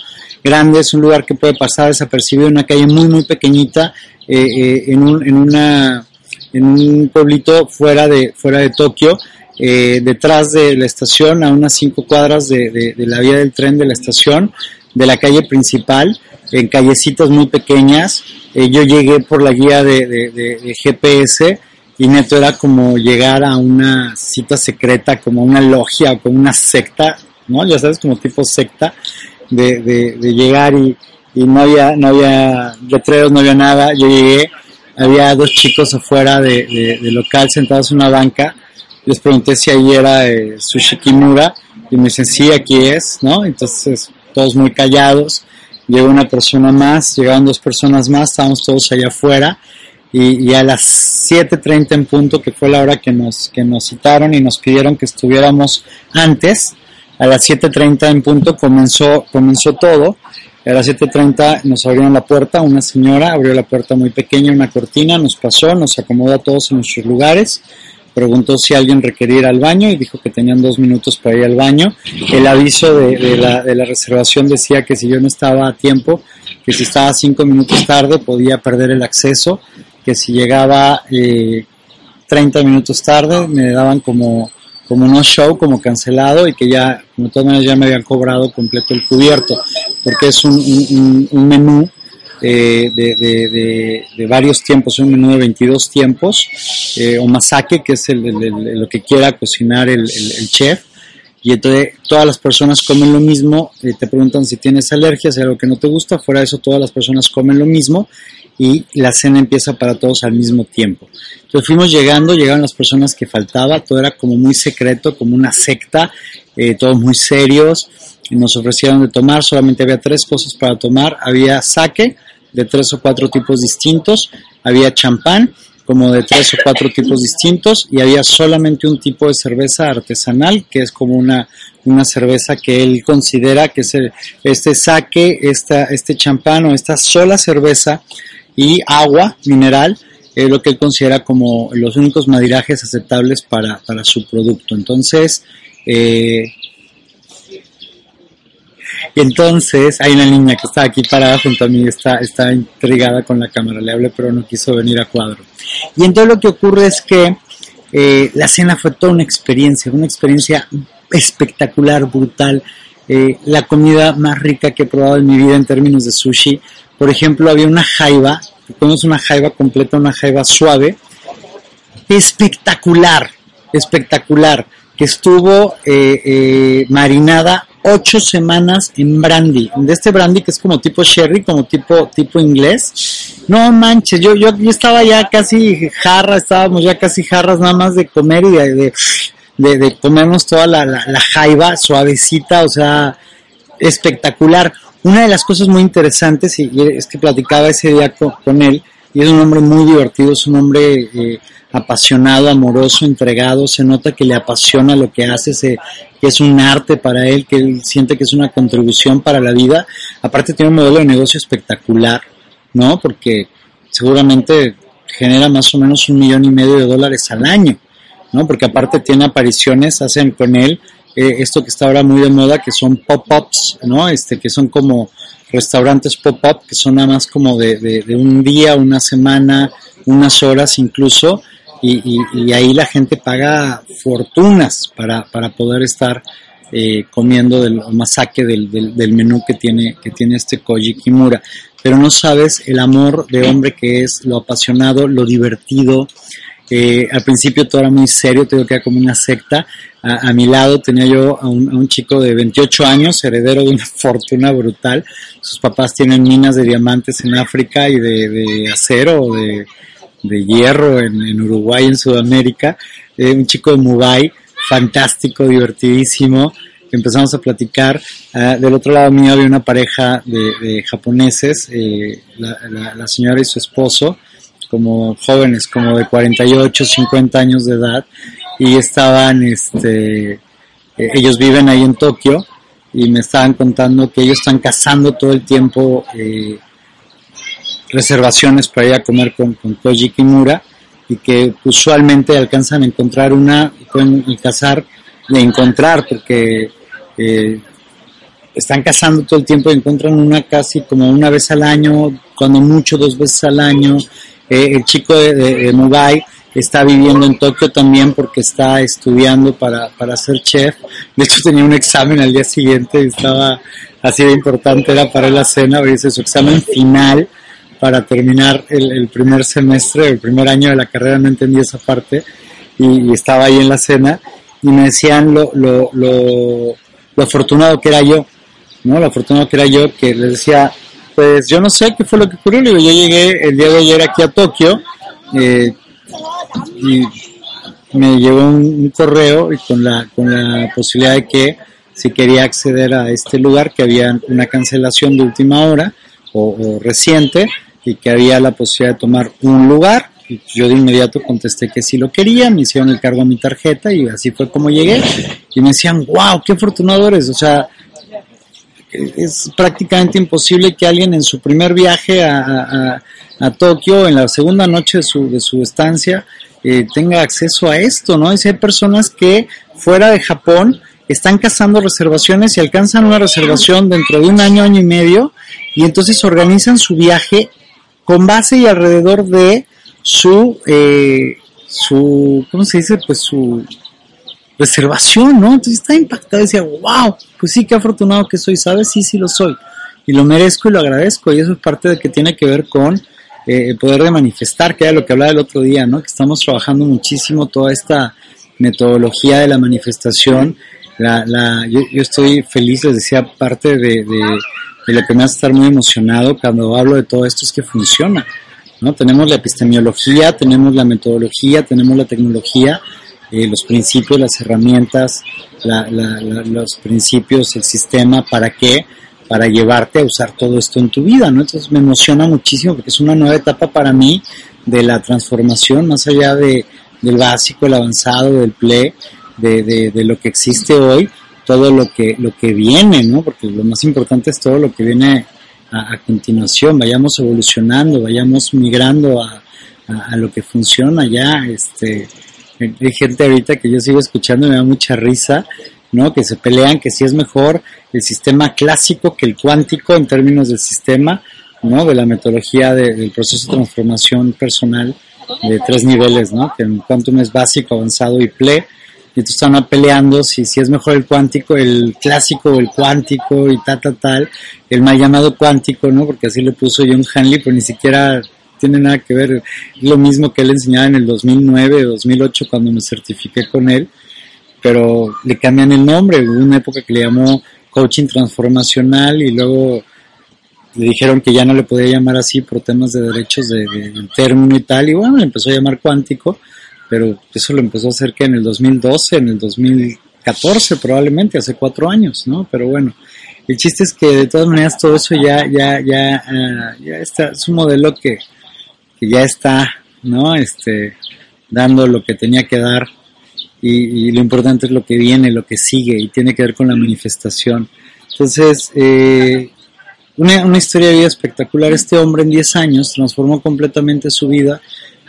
grande, es un lugar que puede pasar desapercibido, una calle muy muy pequeñita, eh, eh, en, un, en, una, en un pueblito fuera de, fuera de Tokio, eh, detrás de la estación, a unas cinco cuadras de, de, la vía del tren de la estación, de la calle principal, en callecitas muy pequeñas. Eh, yo llegué por la guía de, de, GPS y neto era como llegar a una cita secreta, como una logia o como una secta, ¿no? Ya sabes, como tipo secta, de, de, de llegar y, y, no había, no había letreros, no había nada. Yo llegué, había dos chicos afuera de, de local sentados en una banca. Les pregunté si ahí era eh, Sushi Kimura y me dicen, sí, aquí es, ¿no? Entonces, todos muy callados. Llegó una persona más, llegaron dos personas más, estábamos todos allá afuera y, y a las 7.30 en punto, que fue la hora que nos, que nos citaron y nos pidieron que estuviéramos antes, a las 7.30 en punto comenzó, comenzó todo. A las 7.30 nos abrieron la puerta, una señora abrió la puerta muy pequeña, una cortina, nos pasó, nos acomodó a todos en nuestros lugares, preguntó si alguien requería ir al baño y dijo que tenían dos minutos para ir al baño. El aviso de, la, de la reservación decía que si yo no estaba a tiempo, que si estaba cinco minutos tarde podía perder el acceso que si llegaba eh, 30 minutos tarde me daban como, como no show, como cancelado y que ya, como todas maneras, ya me habían cobrado completo el cubierto, porque es un, menú eh, de, varios tiempos, un menú de 22 tiempos, eh, o masake, que es el, lo que quiera cocinar el, chef, y entonces todas las personas comen lo mismo, eh, te preguntan si tienes alergias, si algo que no te gusta, fuera de eso todas las personas comen lo mismo y la cena empieza para todos al mismo tiempo. Entonces fuimos llegando, llegaron las personas que faltaba, todo era como muy secreto, como una secta, eh, todos muy serios, nos ofrecieron de tomar, solamente había tres cosas para tomar, había sake de tres o cuatro tipos distintos, había champán como de tres o cuatro tipos distintos y había solamente un tipo de cerveza artesanal que es como una, una cerveza que él considera que es el, este saque, esta, este champán o esta sola cerveza y agua mineral es lo que él considera como los únicos madirajes aceptables para, para su producto. Entonces, eh, entonces hay una niña que está aquí parada junto a mí, está, está intrigada con la cámara, le hablé pero no quiso venir a cuadro. Y entonces lo que ocurre es que eh, la cena fue toda una experiencia, una experiencia espectacular, brutal, eh, la comida más rica que he probado en mi vida en términos de sushi. Por ejemplo, había una jaiba, es una jaiba completa, una jaiba suave, espectacular, espectacular, que estuvo eh, eh, marinada ocho semanas en brandy, de este brandy que es como tipo sherry, como tipo tipo inglés. No manches, yo yo, yo estaba ya casi jarra, estábamos ya casi jarras nada más de comer y de, de, comernos toda la, la, jaiba suavecita, o sea, espectacular. Una de las cosas muy interesantes, y es que platicaba ese día con, él, y es un hombre muy divertido, es un hombre eh, apasionado, amoroso, entregado, se nota que le apasiona lo que hace, se, que es un arte para él, que él siente que es una contribución para la vida. Aparte tiene un modelo de negocio espectacular, ¿no? Porque seguramente genera más o menos un millón y medio de dólares al año, ¿no? Porque aparte tiene apariciones, hacen con él eh, esto que está ahora muy de moda, que son pop-ups, ¿no? Este, que son como restaurantes pop-up, que son nada más como de, un día, una semana, unas horas incluso, y, ahí la gente paga fortunas para, para poder estar eh, comiendo del masake del, del, menú que tiene, que tiene este Koji Kimura. Pero no sabes el amor de hombre que es, lo apasionado, lo divertido. Eh, al principio todo era muy serio, tengo que era como una secta. A, mi lado tenía yo a un, a un, chico de 28 años, heredero de una fortuna brutal. Sus papás tienen minas de diamantes en África y de, de acero, de, de hierro en, Uruguay, en Sudamérica, eh, un chico de Mumbai, fantástico, divertidísimo. Empezamos a platicar. Ah, del otro lado mío había una pareja de, japoneses, eh, la, señora y su esposo, como jóvenes, como de 48, 50 años de edad, y estaban, este, eh, ellos viven ahí en Tokio, y me estaban contando que ellos están cazando todo el tiempo reservaciones para ir a comer con, con Koji Kimura y que usualmente alcanzan a encontrar una, pueden cazar de encontrar porque eh, están cazando todo el tiempo y encuentran una casi como una vez al año, cuando mucho dos veces al año. Eh, el chico de, de, está viviendo en Tokio también porque está estudiando para, para ser chef. De hecho tenía un examen al día siguiente y estaba así de importante, era para la cena, su examen final para terminar el, primer semestre, el primer año de la carrera, no entendí esa parte y, estaba ahí en la cena y me decían lo, lo, lo, afortunado que era yo, ¿no? Lo afortunado que era yo, que les decía, pues yo no sé qué fue lo que ocurrió, yo llegué el día de ayer aquí a Tokio eh, y me llegó un, correo y con la, con la posibilidad de que si quería acceder a este lugar, que había una cancelación de última hora o reciente, y que había la posibilidad de tomar un lugar. Yo de inmediato contesté que sí lo quería, me hicieron el cargo a mi tarjeta y así fue como llegué. Y me decían, wow, qué afortunado eres. O sea, es prácticamente imposible que alguien en su primer viaje a, a, Tokio, en la segunda noche de su, de su estancia, eh, tenga acceso a esto, ¿no? Y si hay personas que fuera de Japón están cazando reservaciones y alcanzan una reservación dentro de un año, año y medio, y entonces organizan su viaje con base y alrededor de su, eh, su, ¿cómo se dice? Pues su reservación, ¿no? Entonces está impactado y decía, wow, pues sí, qué afortunado que soy, ¿sabes? Sí, sí lo soy. Y lo merezco y lo agradezco. Y eso es parte de que tiene que ver con eh, el poder de manifestar, que era lo que hablaba el otro día, ¿no? Que estamos trabajando muchísimo toda esta metodología de la manifestación. La, la, yo, yo estoy feliz, les decía, parte de y lo que me hace estar muy emocionado cuando hablo de todo esto es que funciona. ¿no? Tenemos la epistemología, tenemos la metodología, tenemos la tecnología, eh, los principios, las herramientas, los principios, el sistema, ¿para qué? Para llevarte a usar todo esto en tu vida, ¿no? Entonces me emociona muchísimo porque es una nueva etapa para mí de la transformación, más allá de, del básico, el avanzado, del play, de, de, de lo que existe hoy, todo lo que, lo que viene, ¿no? Porque lo más importante es todo lo que viene a, continuación, vayamos evolucionando, vayamos migrando a, a, lo que funciona ya, este, hay gente ahorita que yo sigo escuchando y me da mucha risa, ¿no? Que se pelean que si es mejor el sistema clásico que el cuántico en términos del sistema, ¿no? De la metodología del proceso de transformación personal de tres niveles, ¿no? Que en Quantum es básico, avanzado y ple. Y entonces están peleando si, si es mejor el cuántico, el clásico o el cuántico y tal, tal, tal. El mal llamado cuántico, ¿no? Porque así le puso John Hanley, pero ni siquiera tiene nada que ver. Lo mismo que él enseñaba en el 2009, 2008 cuando me certifiqué con él. Pero le cambian el nombre. Hubo una época que le llamó coaching transformacional y luego le dijeron que ya no le podía llamar así por temas de derechos de, término y tal, y bueno, le empezó a llamar cuántico, pero eso lo empezó a hacer que en el 2012, en el 2014 probablemente, hace cuatro años, ¿no? Pero bueno, el chiste es que de todas maneras todo eso ya, ya, ya, uh, ya está, es un modelo que, que, ya está, ¿no? Este, dando lo que tenía que dar y, lo importante es lo que viene, lo que sigue y tiene que ver con la manifestación. Entonces, eh, una, una, historia de vida espectacular. Este hombre en 10 años transformó completamente su vida,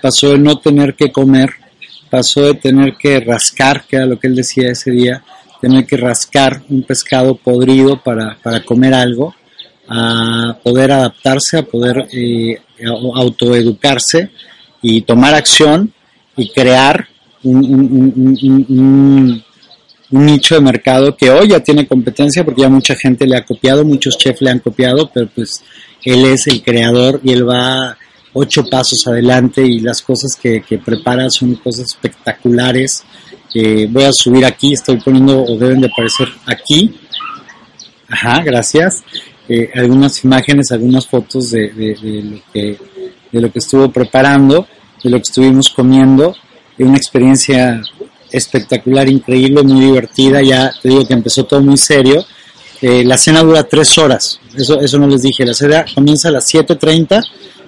pasó de no tener que comer, pasó de tener que rascar, que era lo que él decía ese día, tener que rascar un pescado podrido para, para comer algo, a poder adaptarse, a poder eh, autoeducarse y tomar acción y crear un, nicho de mercado que hoy ya tiene competencia porque ya mucha gente le ha copiado, muchos chefs le han copiado, pero pues él es el creador y él va ocho pasos adelante y las cosas que, que prepara son cosas espectaculares. Eh, voy a subir aquí, estoy poniendo o deben de aparecer aquí. Ajá, gracias. Eh, algunas imágenes, algunas fotos de, de, lo que, de lo que estuvo preparando, de lo que estuvimos comiendo. Una experiencia espectacular, increíble, muy divertida. Ya te digo que empezó todo muy serio. Eh, la cena dura tres horas, eso, eso no les dije. La cena comienza a las 7.30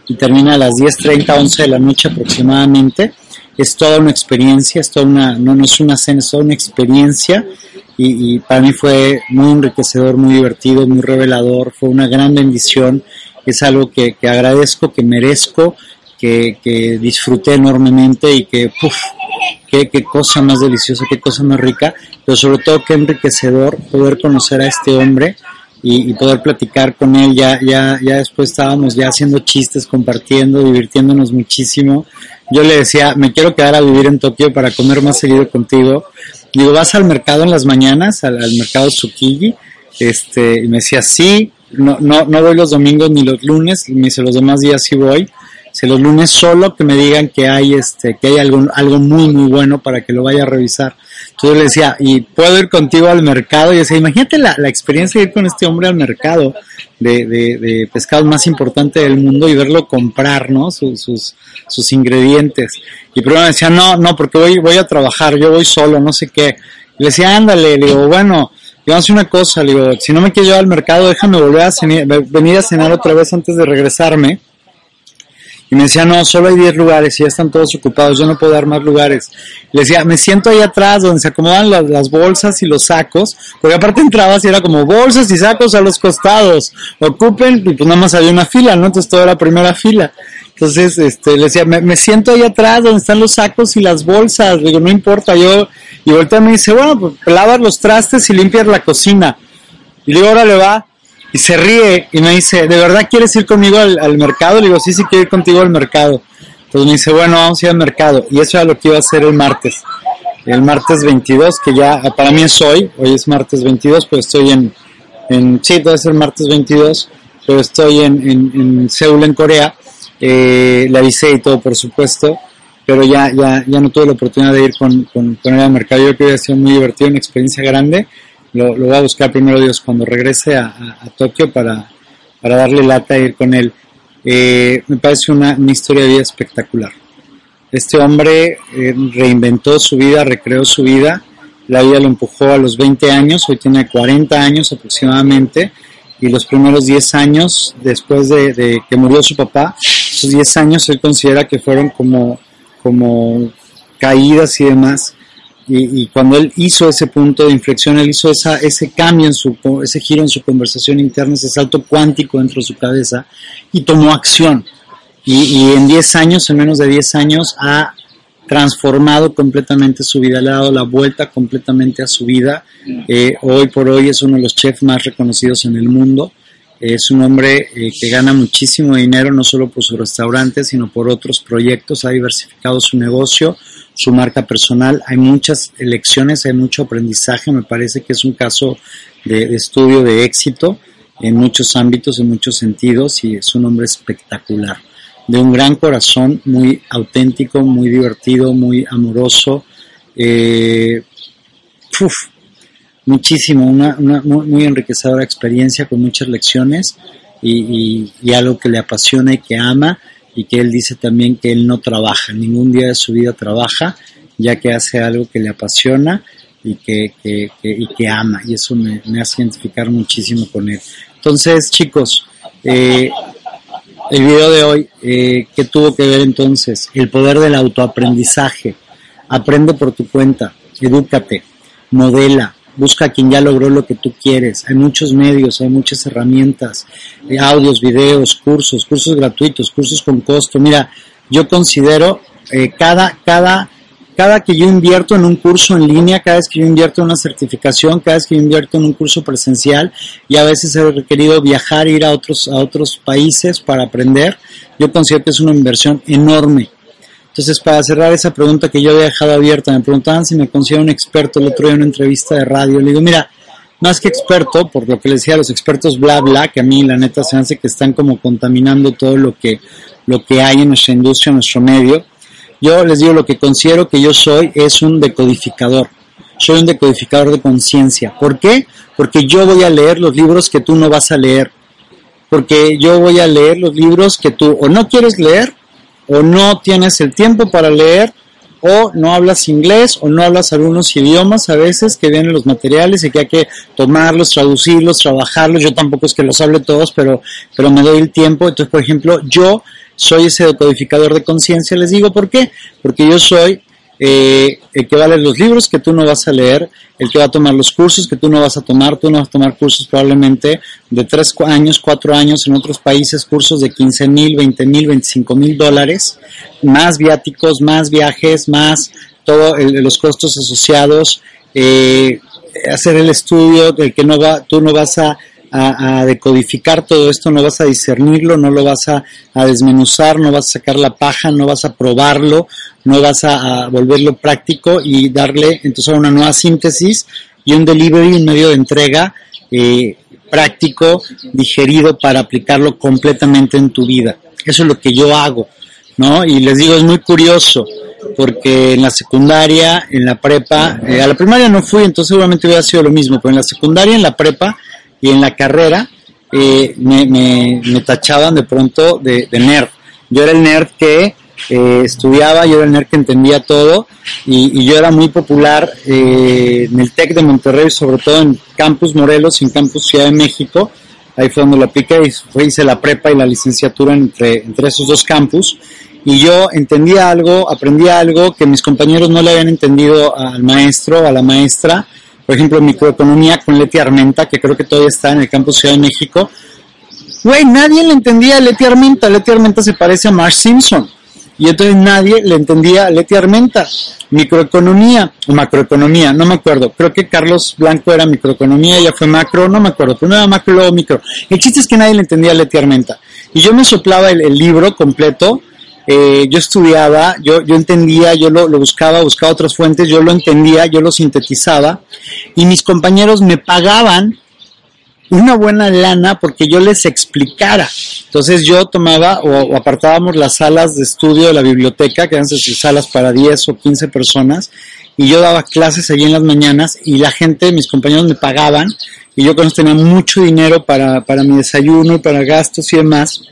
y termina a las 10.30, 11 de la noche aproximadamente. Es toda una experiencia, es toda una, no, no es una cena, es toda una experiencia. Y, para mí fue muy enriquecedor, muy divertido, muy revelador, fue una gran bendición. Es algo que, que agradezco, que merezco, que, que disfruté enormemente y que, puff, qué, qué cosa más deliciosa, qué cosa más rica, pero sobre todo qué enriquecedor poder conocer a este hombre y, poder platicar con él. Ya, ya, ya después estábamos ya haciendo chistes, compartiendo, divirtiéndonos muchísimo. Yo le decía, me quiero quedar a vivir en Tokio para comer más seguido contigo. Digo, ¿vas al mercado en las mañanas, al, al mercado Tsukiji? Este, y me decía, sí, no, no, no voy los domingos ni los lunes, y me dice, los demás días sí voy si los lunes solo que me digan que hay este que hay algo, algo muy muy bueno para que lo vaya a revisar. Entonces le decía, y puedo ir contigo al mercado, y decía, imagínate la, la experiencia de ir con este hombre al mercado de, de, pescado más importante del mundo y verlo comprar, ¿no? Sus, sus, ingredientes. Y primero me decía, no, no, porque voy, voy a trabajar, yo voy solo, no sé qué. Le decía, ándale, le digo, bueno, yo hacer una cosa, le digo, si no me quiero llevar al mercado, déjame volver a cenar, venir a cenar otra vez antes de regresarme y me decía, no, solo hay 10 lugares y ya están todos ocupados, yo no puedo dar más lugares. Le decía, me siento ahí atrás donde se acomodan las, bolsas y los sacos, porque aparte entrabas y era como bolsas y sacos a los costados, ocupen, y pues nada más había una fila, ¿no? Entonces toda la primera fila. Entonces, este, le decía, me, me siento ahí atrás donde están los sacos y las bolsas, le digo, no importa, yo, y voltea me dice, bueno, pues lavas los trastes y limpias la cocina. Y le digo, ahora le va, y se ríe y me dice, ¿de verdad quieres ir conmigo al, al, mercado? Le digo, sí, sí quiero ir contigo al mercado. Entonces me dice, bueno, vamos a ir al mercado. Y eso era lo que iba a hacer el martes. El martes 22, que ya para mí es hoy, hoy es martes 22, pero estoy en, en sí, debe ser martes 22, pero estoy en, en, en Seúl, en Corea. Eh, le avisé y todo, por supuesto, pero ya, ya, ya no tuve la oportunidad de ir con, con, con al mercado. Yo creo que hubiera sido muy divertido, una experiencia grande lo, lo voy a buscar primero Dios cuando regrese a, a, a Tokio para, para, darle lata e ir con él. Eh, me parece una, una, historia de vida espectacular. Este hombre eh, reinventó su vida, recreó su vida, la vida lo empujó a los 20 años, hoy tiene 40 años aproximadamente, y los primeros 10 años después de, de que murió su papá, esos 10 años él considera que fueron como, como caídas y demás, y, y, cuando él hizo ese punto de inflexión, él hizo esa, ese cambio en su, ese giro en su conversación interna, ese salto cuántico dentro de su cabeza y tomó acción. Y, y en 10 años, en menos de 10 años, ha transformado completamente su vida, le ha dado la vuelta completamente a su vida. Eh, hoy por hoy es uno de los chefs más reconocidos en el mundo. Es un hombre eh, que gana muchísimo dinero, no solo por su restaurante, sino por otros proyectos. Ha diversificado su negocio, su marca personal. Hay muchas lecciones, hay mucho aprendizaje. Me parece que es un caso de, estudio de éxito en muchos ámbitos, en muchos sentidos, y es un hombre espectacular de un gran corazón, muy auténtico, muy divertido, muy amoroso. Eh, muchísimo, una, muy, enriquecedora experiencia con muchas lecciones y, algo que le apasiona y que ama y que él dice también que él no trabaja, ningún día de su vida trabaja, ya que hace algo que le apasiona y que, y que ama y eso me, hace identificar muchísimo con él. Entonces, chicos, eh, el video de hoy, eh, ¿qué tuvo que ver entonces? El poder del autoaprendizaje. Aprende por tu cuenta, edúcate, modela, busca a quien ya logró lo que tú quieres. Hay muchos medios, hay muchas herramientas, eh, audios, videos, cursos, cursos gratuitos, cursos con costo. Mira, yo considero eh, cada, cada cada que yo invierto en un curso en línea, cada vez que yo invierto en una certificación, cada vez que yo invierto en un curso presencial y a veces he requerido viajar, ir a otros, a otros países para aprender, yo considero que es una inversión enorme. Entonces, para cerrar esa pregunta que yo había dejado abierta, me preguntaban si me considero un experto el otro día en una entrevista de radio. Le digo, mira, más que experto, por lo que les decía, los expertos bla bla, que a mí la neta se hace que están como contaminando todo lo que, lo que hay en nuestra industria, en nuestro medio yo les digo lo que considero que yo soy es un decodificador. Soy un decodificador de conciencia. ¿Por qué? Porque yo voy a leer los libros que tú no vas a leer. Porque yo voy a leer los libros que tú o no quieres leer, o no tienes el tiempo para leer, o no hablas inglés, o no hablas algunos idiomas a veces que vienen los materiales y que hay que tomarlos, traducirlos, trabajarlos. Yo tampoco es que los hable todos, pero, pero me doy el tiempo. Entonces, por ejemplo, yo soy ese decodificador de conciencia. Les digo por qué. Porque yo soy eh, el que va a leer los libros que tú no vas a leer, el que va a tomar los cursos que tú no vas a tomar. Tú no vas a tomar cursos probablemente de 3 años, 4 años en otros países, cursos de 15 mil, 20 mil, 25 mil dólares, más viáticos, más viajes, más todos los costos asociados. Eh, hacer el estudio del que no va, tú no vas a a, decodificar todo esto, no vas a discernirlo, no lo vas a, desmenuzar, no vas a sacar la paja, no vas a probarlo, no vas a, volverlo práctico y darle entonces una nueva síntesis y un delivery, un medio de entrega eh, práctico, digerido para aplicarlo completamente en tu vida. Eso es lo que yo hago, ¿no? Y les digo, es muy curioso porque en la secundaria, en la prepa, eh, a la primaria no fui, entonces seguramente hubiera sido lo mismo, pero en la secundaria, en la prepa, y en la carrera eh, me, me, tachaban de pronto de, nerd. Yo era el nerd que eh, estudiaba, yo era el nerd que entendía todo y, yo era muy popular eh, en el TEC de Monterrey, sobre todo en Campus Morelos y en Campus Ciudad de México. Ahí fue donde la apliqué y hice la prepa y la licenciatura entre, entre esos dos campus. Y yo entendía algo, aprendía algo que mis compañeros no le habían entendido al maestro, a la maestra, por ejemplo, microeconomía con Leti Armenta, que creo que todavía está en el campus Ciudad de México. Güey, nadie le entendía a Leti Armenta. Leti Armenta se parece a Marsh Simpson. Y entonces nadie le entendía Leti Armenta. Microeconomía o macroeconomía, no me acuerdo. Creo que Carlos Blanco era microeconomía, ya fue macro, no me acuerdo. Primero macro, luego micro. El chiste es que nadie le entendía a Leti Armenta. Y yo me soplaba el libro completo eh, yo estudiaba, yo, yo entendía, yo lo, buscaba, buscaba otras fuentes, yo lo entendía, yo lo sintetizaba y mis compañeros me pagaban una buena lana porque yo les explicara. Entonces yo tomaba o, apartábamos las salas de estudio de la biblioteca, que eran salas para 10 o 15 personas, y yo daba clases allí en las mañanas y la gente, mis compañeros me pagaban y yo con eso tenía mucho dinero para, para mi desayuno y para gastos y demás.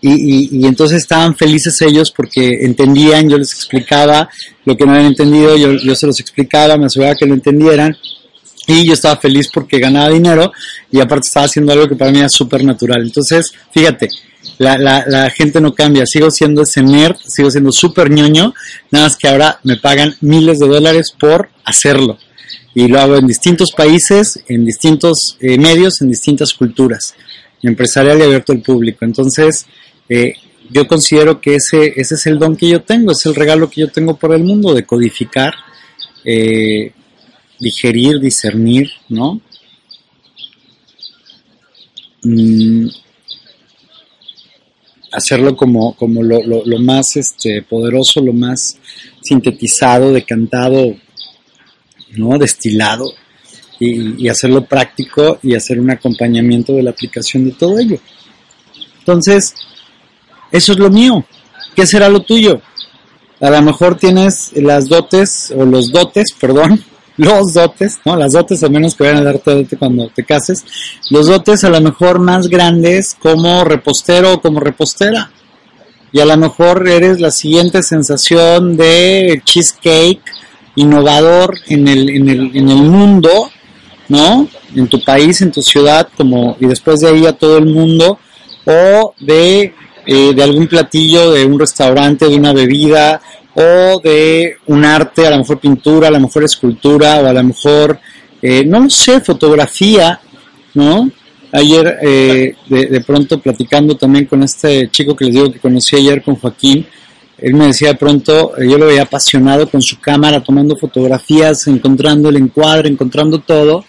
Y, y, entonces estaban felices ellos porque entendían, yo les explicaba lo que no habían entendido, yo, yo se los explicaba, me aseguraba que lo entendieran y yo estaba feliz porque ganaba dinero y aparte estaba haciendo algo que para mí era súper natural. Entonces, fíjate, la, la, la, gente no cambia, sigo siendo ese nerd, sigo siendo súper ñoño, nada más que ahora me pagan miles de dólares por hacerlo. Y lo hago en distintos países, en distintos eh, medios, en distintas culturas, empresarial y abierto al público. Entonces, eh, yo considero que ese, ese es el don que yo tengo, es el regalo que yo tengo por el mundo, de codificar, eh, digerir, discernir, ¿no? Mm, hacerlo como, como lo, lo, más este, poderoso, lo más sintetizado, decantado, ¿no? destilado, y, hacerlo práctico y hacer un acompañamiento de la aplicación de todo ello. Entonces, eso es lo mío. ¿Qué será lo tuyo? A lo mejor tienes las dotes, o los dotes, perdón, los dotes, ¿no? Las dotes, al menos que vayan a darte dote cuando te cases. Los dotes a lo mejor más grandes como repostero o como repostera. Y a lo mejor eres la siguiente sensación de cheesecake innovador en el, en el, en el mundo, ¿no? En tu país, en tu ciudad, como, y después de ahí a todo el mundo, o de, eh, de algún platillo, de un restaurante, de una bebida, o de un arte, a lo mejor pintura, a lo mejor escultura, o a lo mejor, eh, no sé, fotografía, ¿no? Ayer, eh, de, de, pronto, platicando también con este chico que les digo que conocí ayer con Joaquín, él me decía de pronto, eh, yo lo veía apasionado con su cámara, tomando fotografías, encontrando el encuadre, encontrando todo,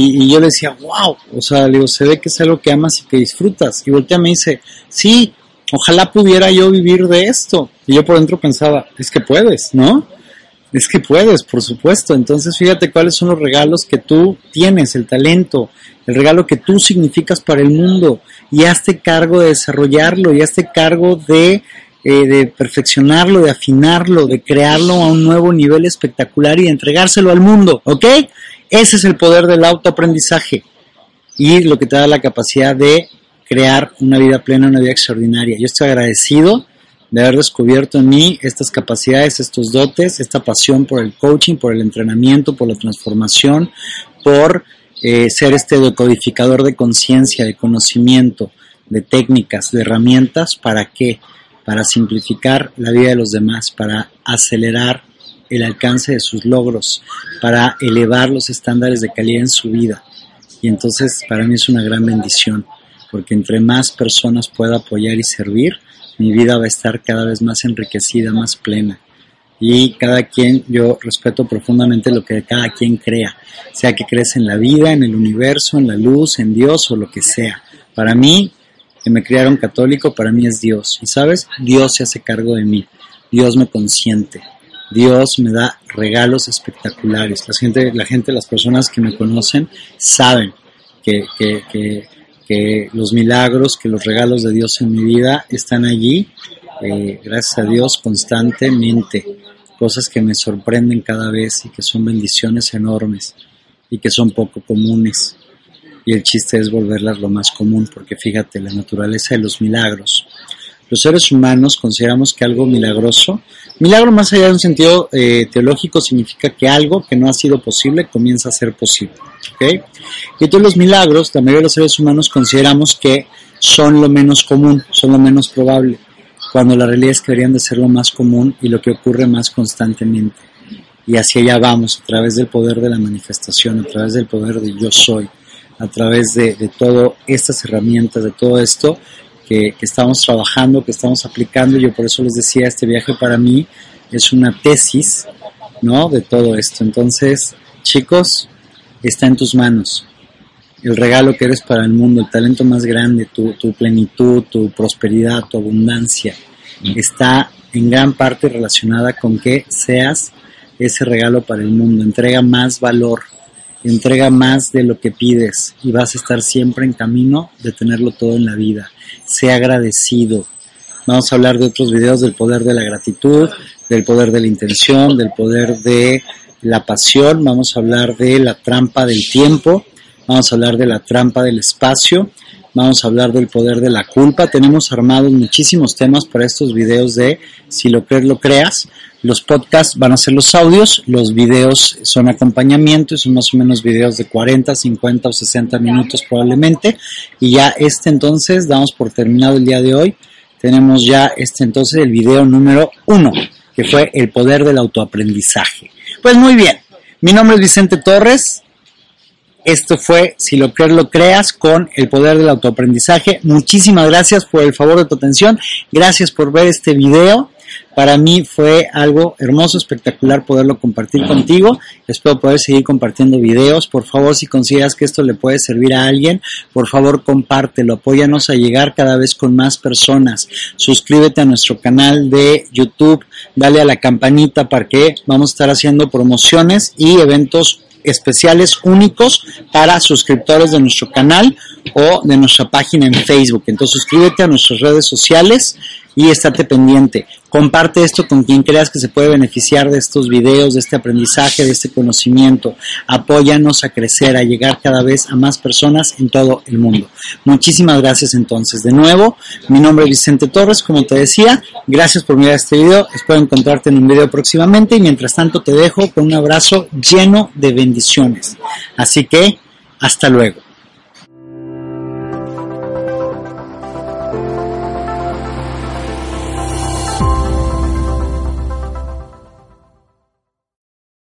y, yo le decía, wow, o sea, le digo, se ve que es algo que amas y que disfrutas, y voltea me dice, sí, ojalá pudiera yo vivir de esto. Y yo por dentro pensaba, es que puedes, ¿no? Es que puedes, por supuesto. Entonces fíjate cuáles son los regalos que tú tienes, el talento, el regalo que tú significas para el mundo y hazte cargo de desarrollarlo y hazte cargo de, eh, de perfeccionarlo, de afinarlo, de crearlo a un nuevo nivel espectacular y de entregárselo al mundo, ¿ok? Ese es el poder del autoaprendizaje y lo que te da la capacidad de crear una vida plena, una vida extraordinaria. Yo estoy agradecido de haber descubierto en mí estas capacidades, estos dotes, esta pasión por el coaching, por el entrenamiento, por la transformación, por eh, ser este decodificador de conciencia, de conocimiento, de técnicas, de herramientas, ¿para qué? Para simplificar la vida de los demás, para acelerar el alcance de sus logros, para elevar los estándares de calidad en su vida. Y entonces para mí es una gran bendición porque entre más personas pueda apoyar y servir, mi vida va a estar cada vez más enriquecida, más plena. Y cada quien, yo respeto profundamente lo que cada quien crea, sea que crees en la vida, en el universo, en la luz, en Dios o lo que sea. Para mí, que me criaron católico, para mí es Dios. Y sabes, Dios se hace cargo de mí, Dios me consiente, Dios me da regalos espectaculares. La gente, la gente las personas que me conocen saben que, los milagros, que los regalos de Dios en mi vida están allí, eh, gracias a Dios, constantemente. Cosas que me sorprenden cada vez y que son bendiciones enormes y que son poco comunes. Y el chiste es volverlas lo más común, porque fíjate, la naturaleza de los milagros. Los seres humanos consideramos que algo milagroso, milagro más allá de un sentido eh, teológico, significa que algo que no ha sido posible comienza a ser posible. Y todos los milagros, la mayoría de los seres humanos consideramos que son lo menos común, son lo menos probable, cuando la realidad es que deberían de ser lo más común y lo que ocurre más constantemente. Y hacia allá vamos, a través del poder de la manifestación, a través del poder de yo soy, a través de, de todas estas herramientas, de todo esto que, estamos trabajando, que estamos aplicando. Yo por eso les decía, este viaje para mí es una tesis, ¿no? De todo esto. Entonces, chicos, está en tus manos. El regalo que eres para el mundo, el talento más grande, tu plenitud, tu prosperidad, tu abundancia, está en gran parte relacionada con que seas ese regalo para el mundo. Entrega más valor, entrega más de lo que pides y vas a estar siempre en camino de tenerlo todo en la vida. Sea agradecido. Vamos a hablar de otros videos del poder de la gratitud, del poder de la intención, del poder de la pasión, vamos a hablar de la trampa del tiempo, vamos a hablar de la trampa del espacio, vamos a hablar del poder de la culpa. Tenemos armados muchísimos temas para estos videos de Si lo crees, lo creas. Los podcasts van a ser los audios, los videos son acompañamiento, son más o menos videos de 40, 50 o 60 minutos probablemente. Y ya este entonces, damos por terminado el día de hoy. Tenemos ya este entonces el video número uno, que fue el poder del autoaprendizaje. Pues muy bien, mi nombre es Vicente Torres. Esto fue Si lo crees, lo creas con el poder del autoaprendizaje. Muchísimas gracias por el favor de tu atención. Gracias por ver este video. Para mí fue algo hermoso, espectacular poderlo compartir contigo. Espero poder seguir compartiendo videos. Por favor, si consideras que esto le puede servir a alguien, por favor compártelo. Apóyanos a llegar cada vez con más personas. Suscríbete a nuestro canal de YouTube. Dale a la campanita para que vamos a estar haciendo promociones y eventos especiales únicos para suscriptores de nuestro canal o de nuestra página en Facebook. Entonces suscríbete a nuestras redes sociales y estate pendiente. Comparte esto con quien creas que se puede beneficiar de estos videos, de este aprendizaje, de este conocimiento. Apóyanos a crecer, a llegar cada vez a más personas en todo el mundo. Muchísimas gracias entonces. De nuevo, mi nombre es Vicente Torres, como te decía. Gracias por mirar este video. Espero encontrarte en un video próximamente y mientras tanto te dejo con un abrazo lleno de bendiciones. Así que, hasta luego.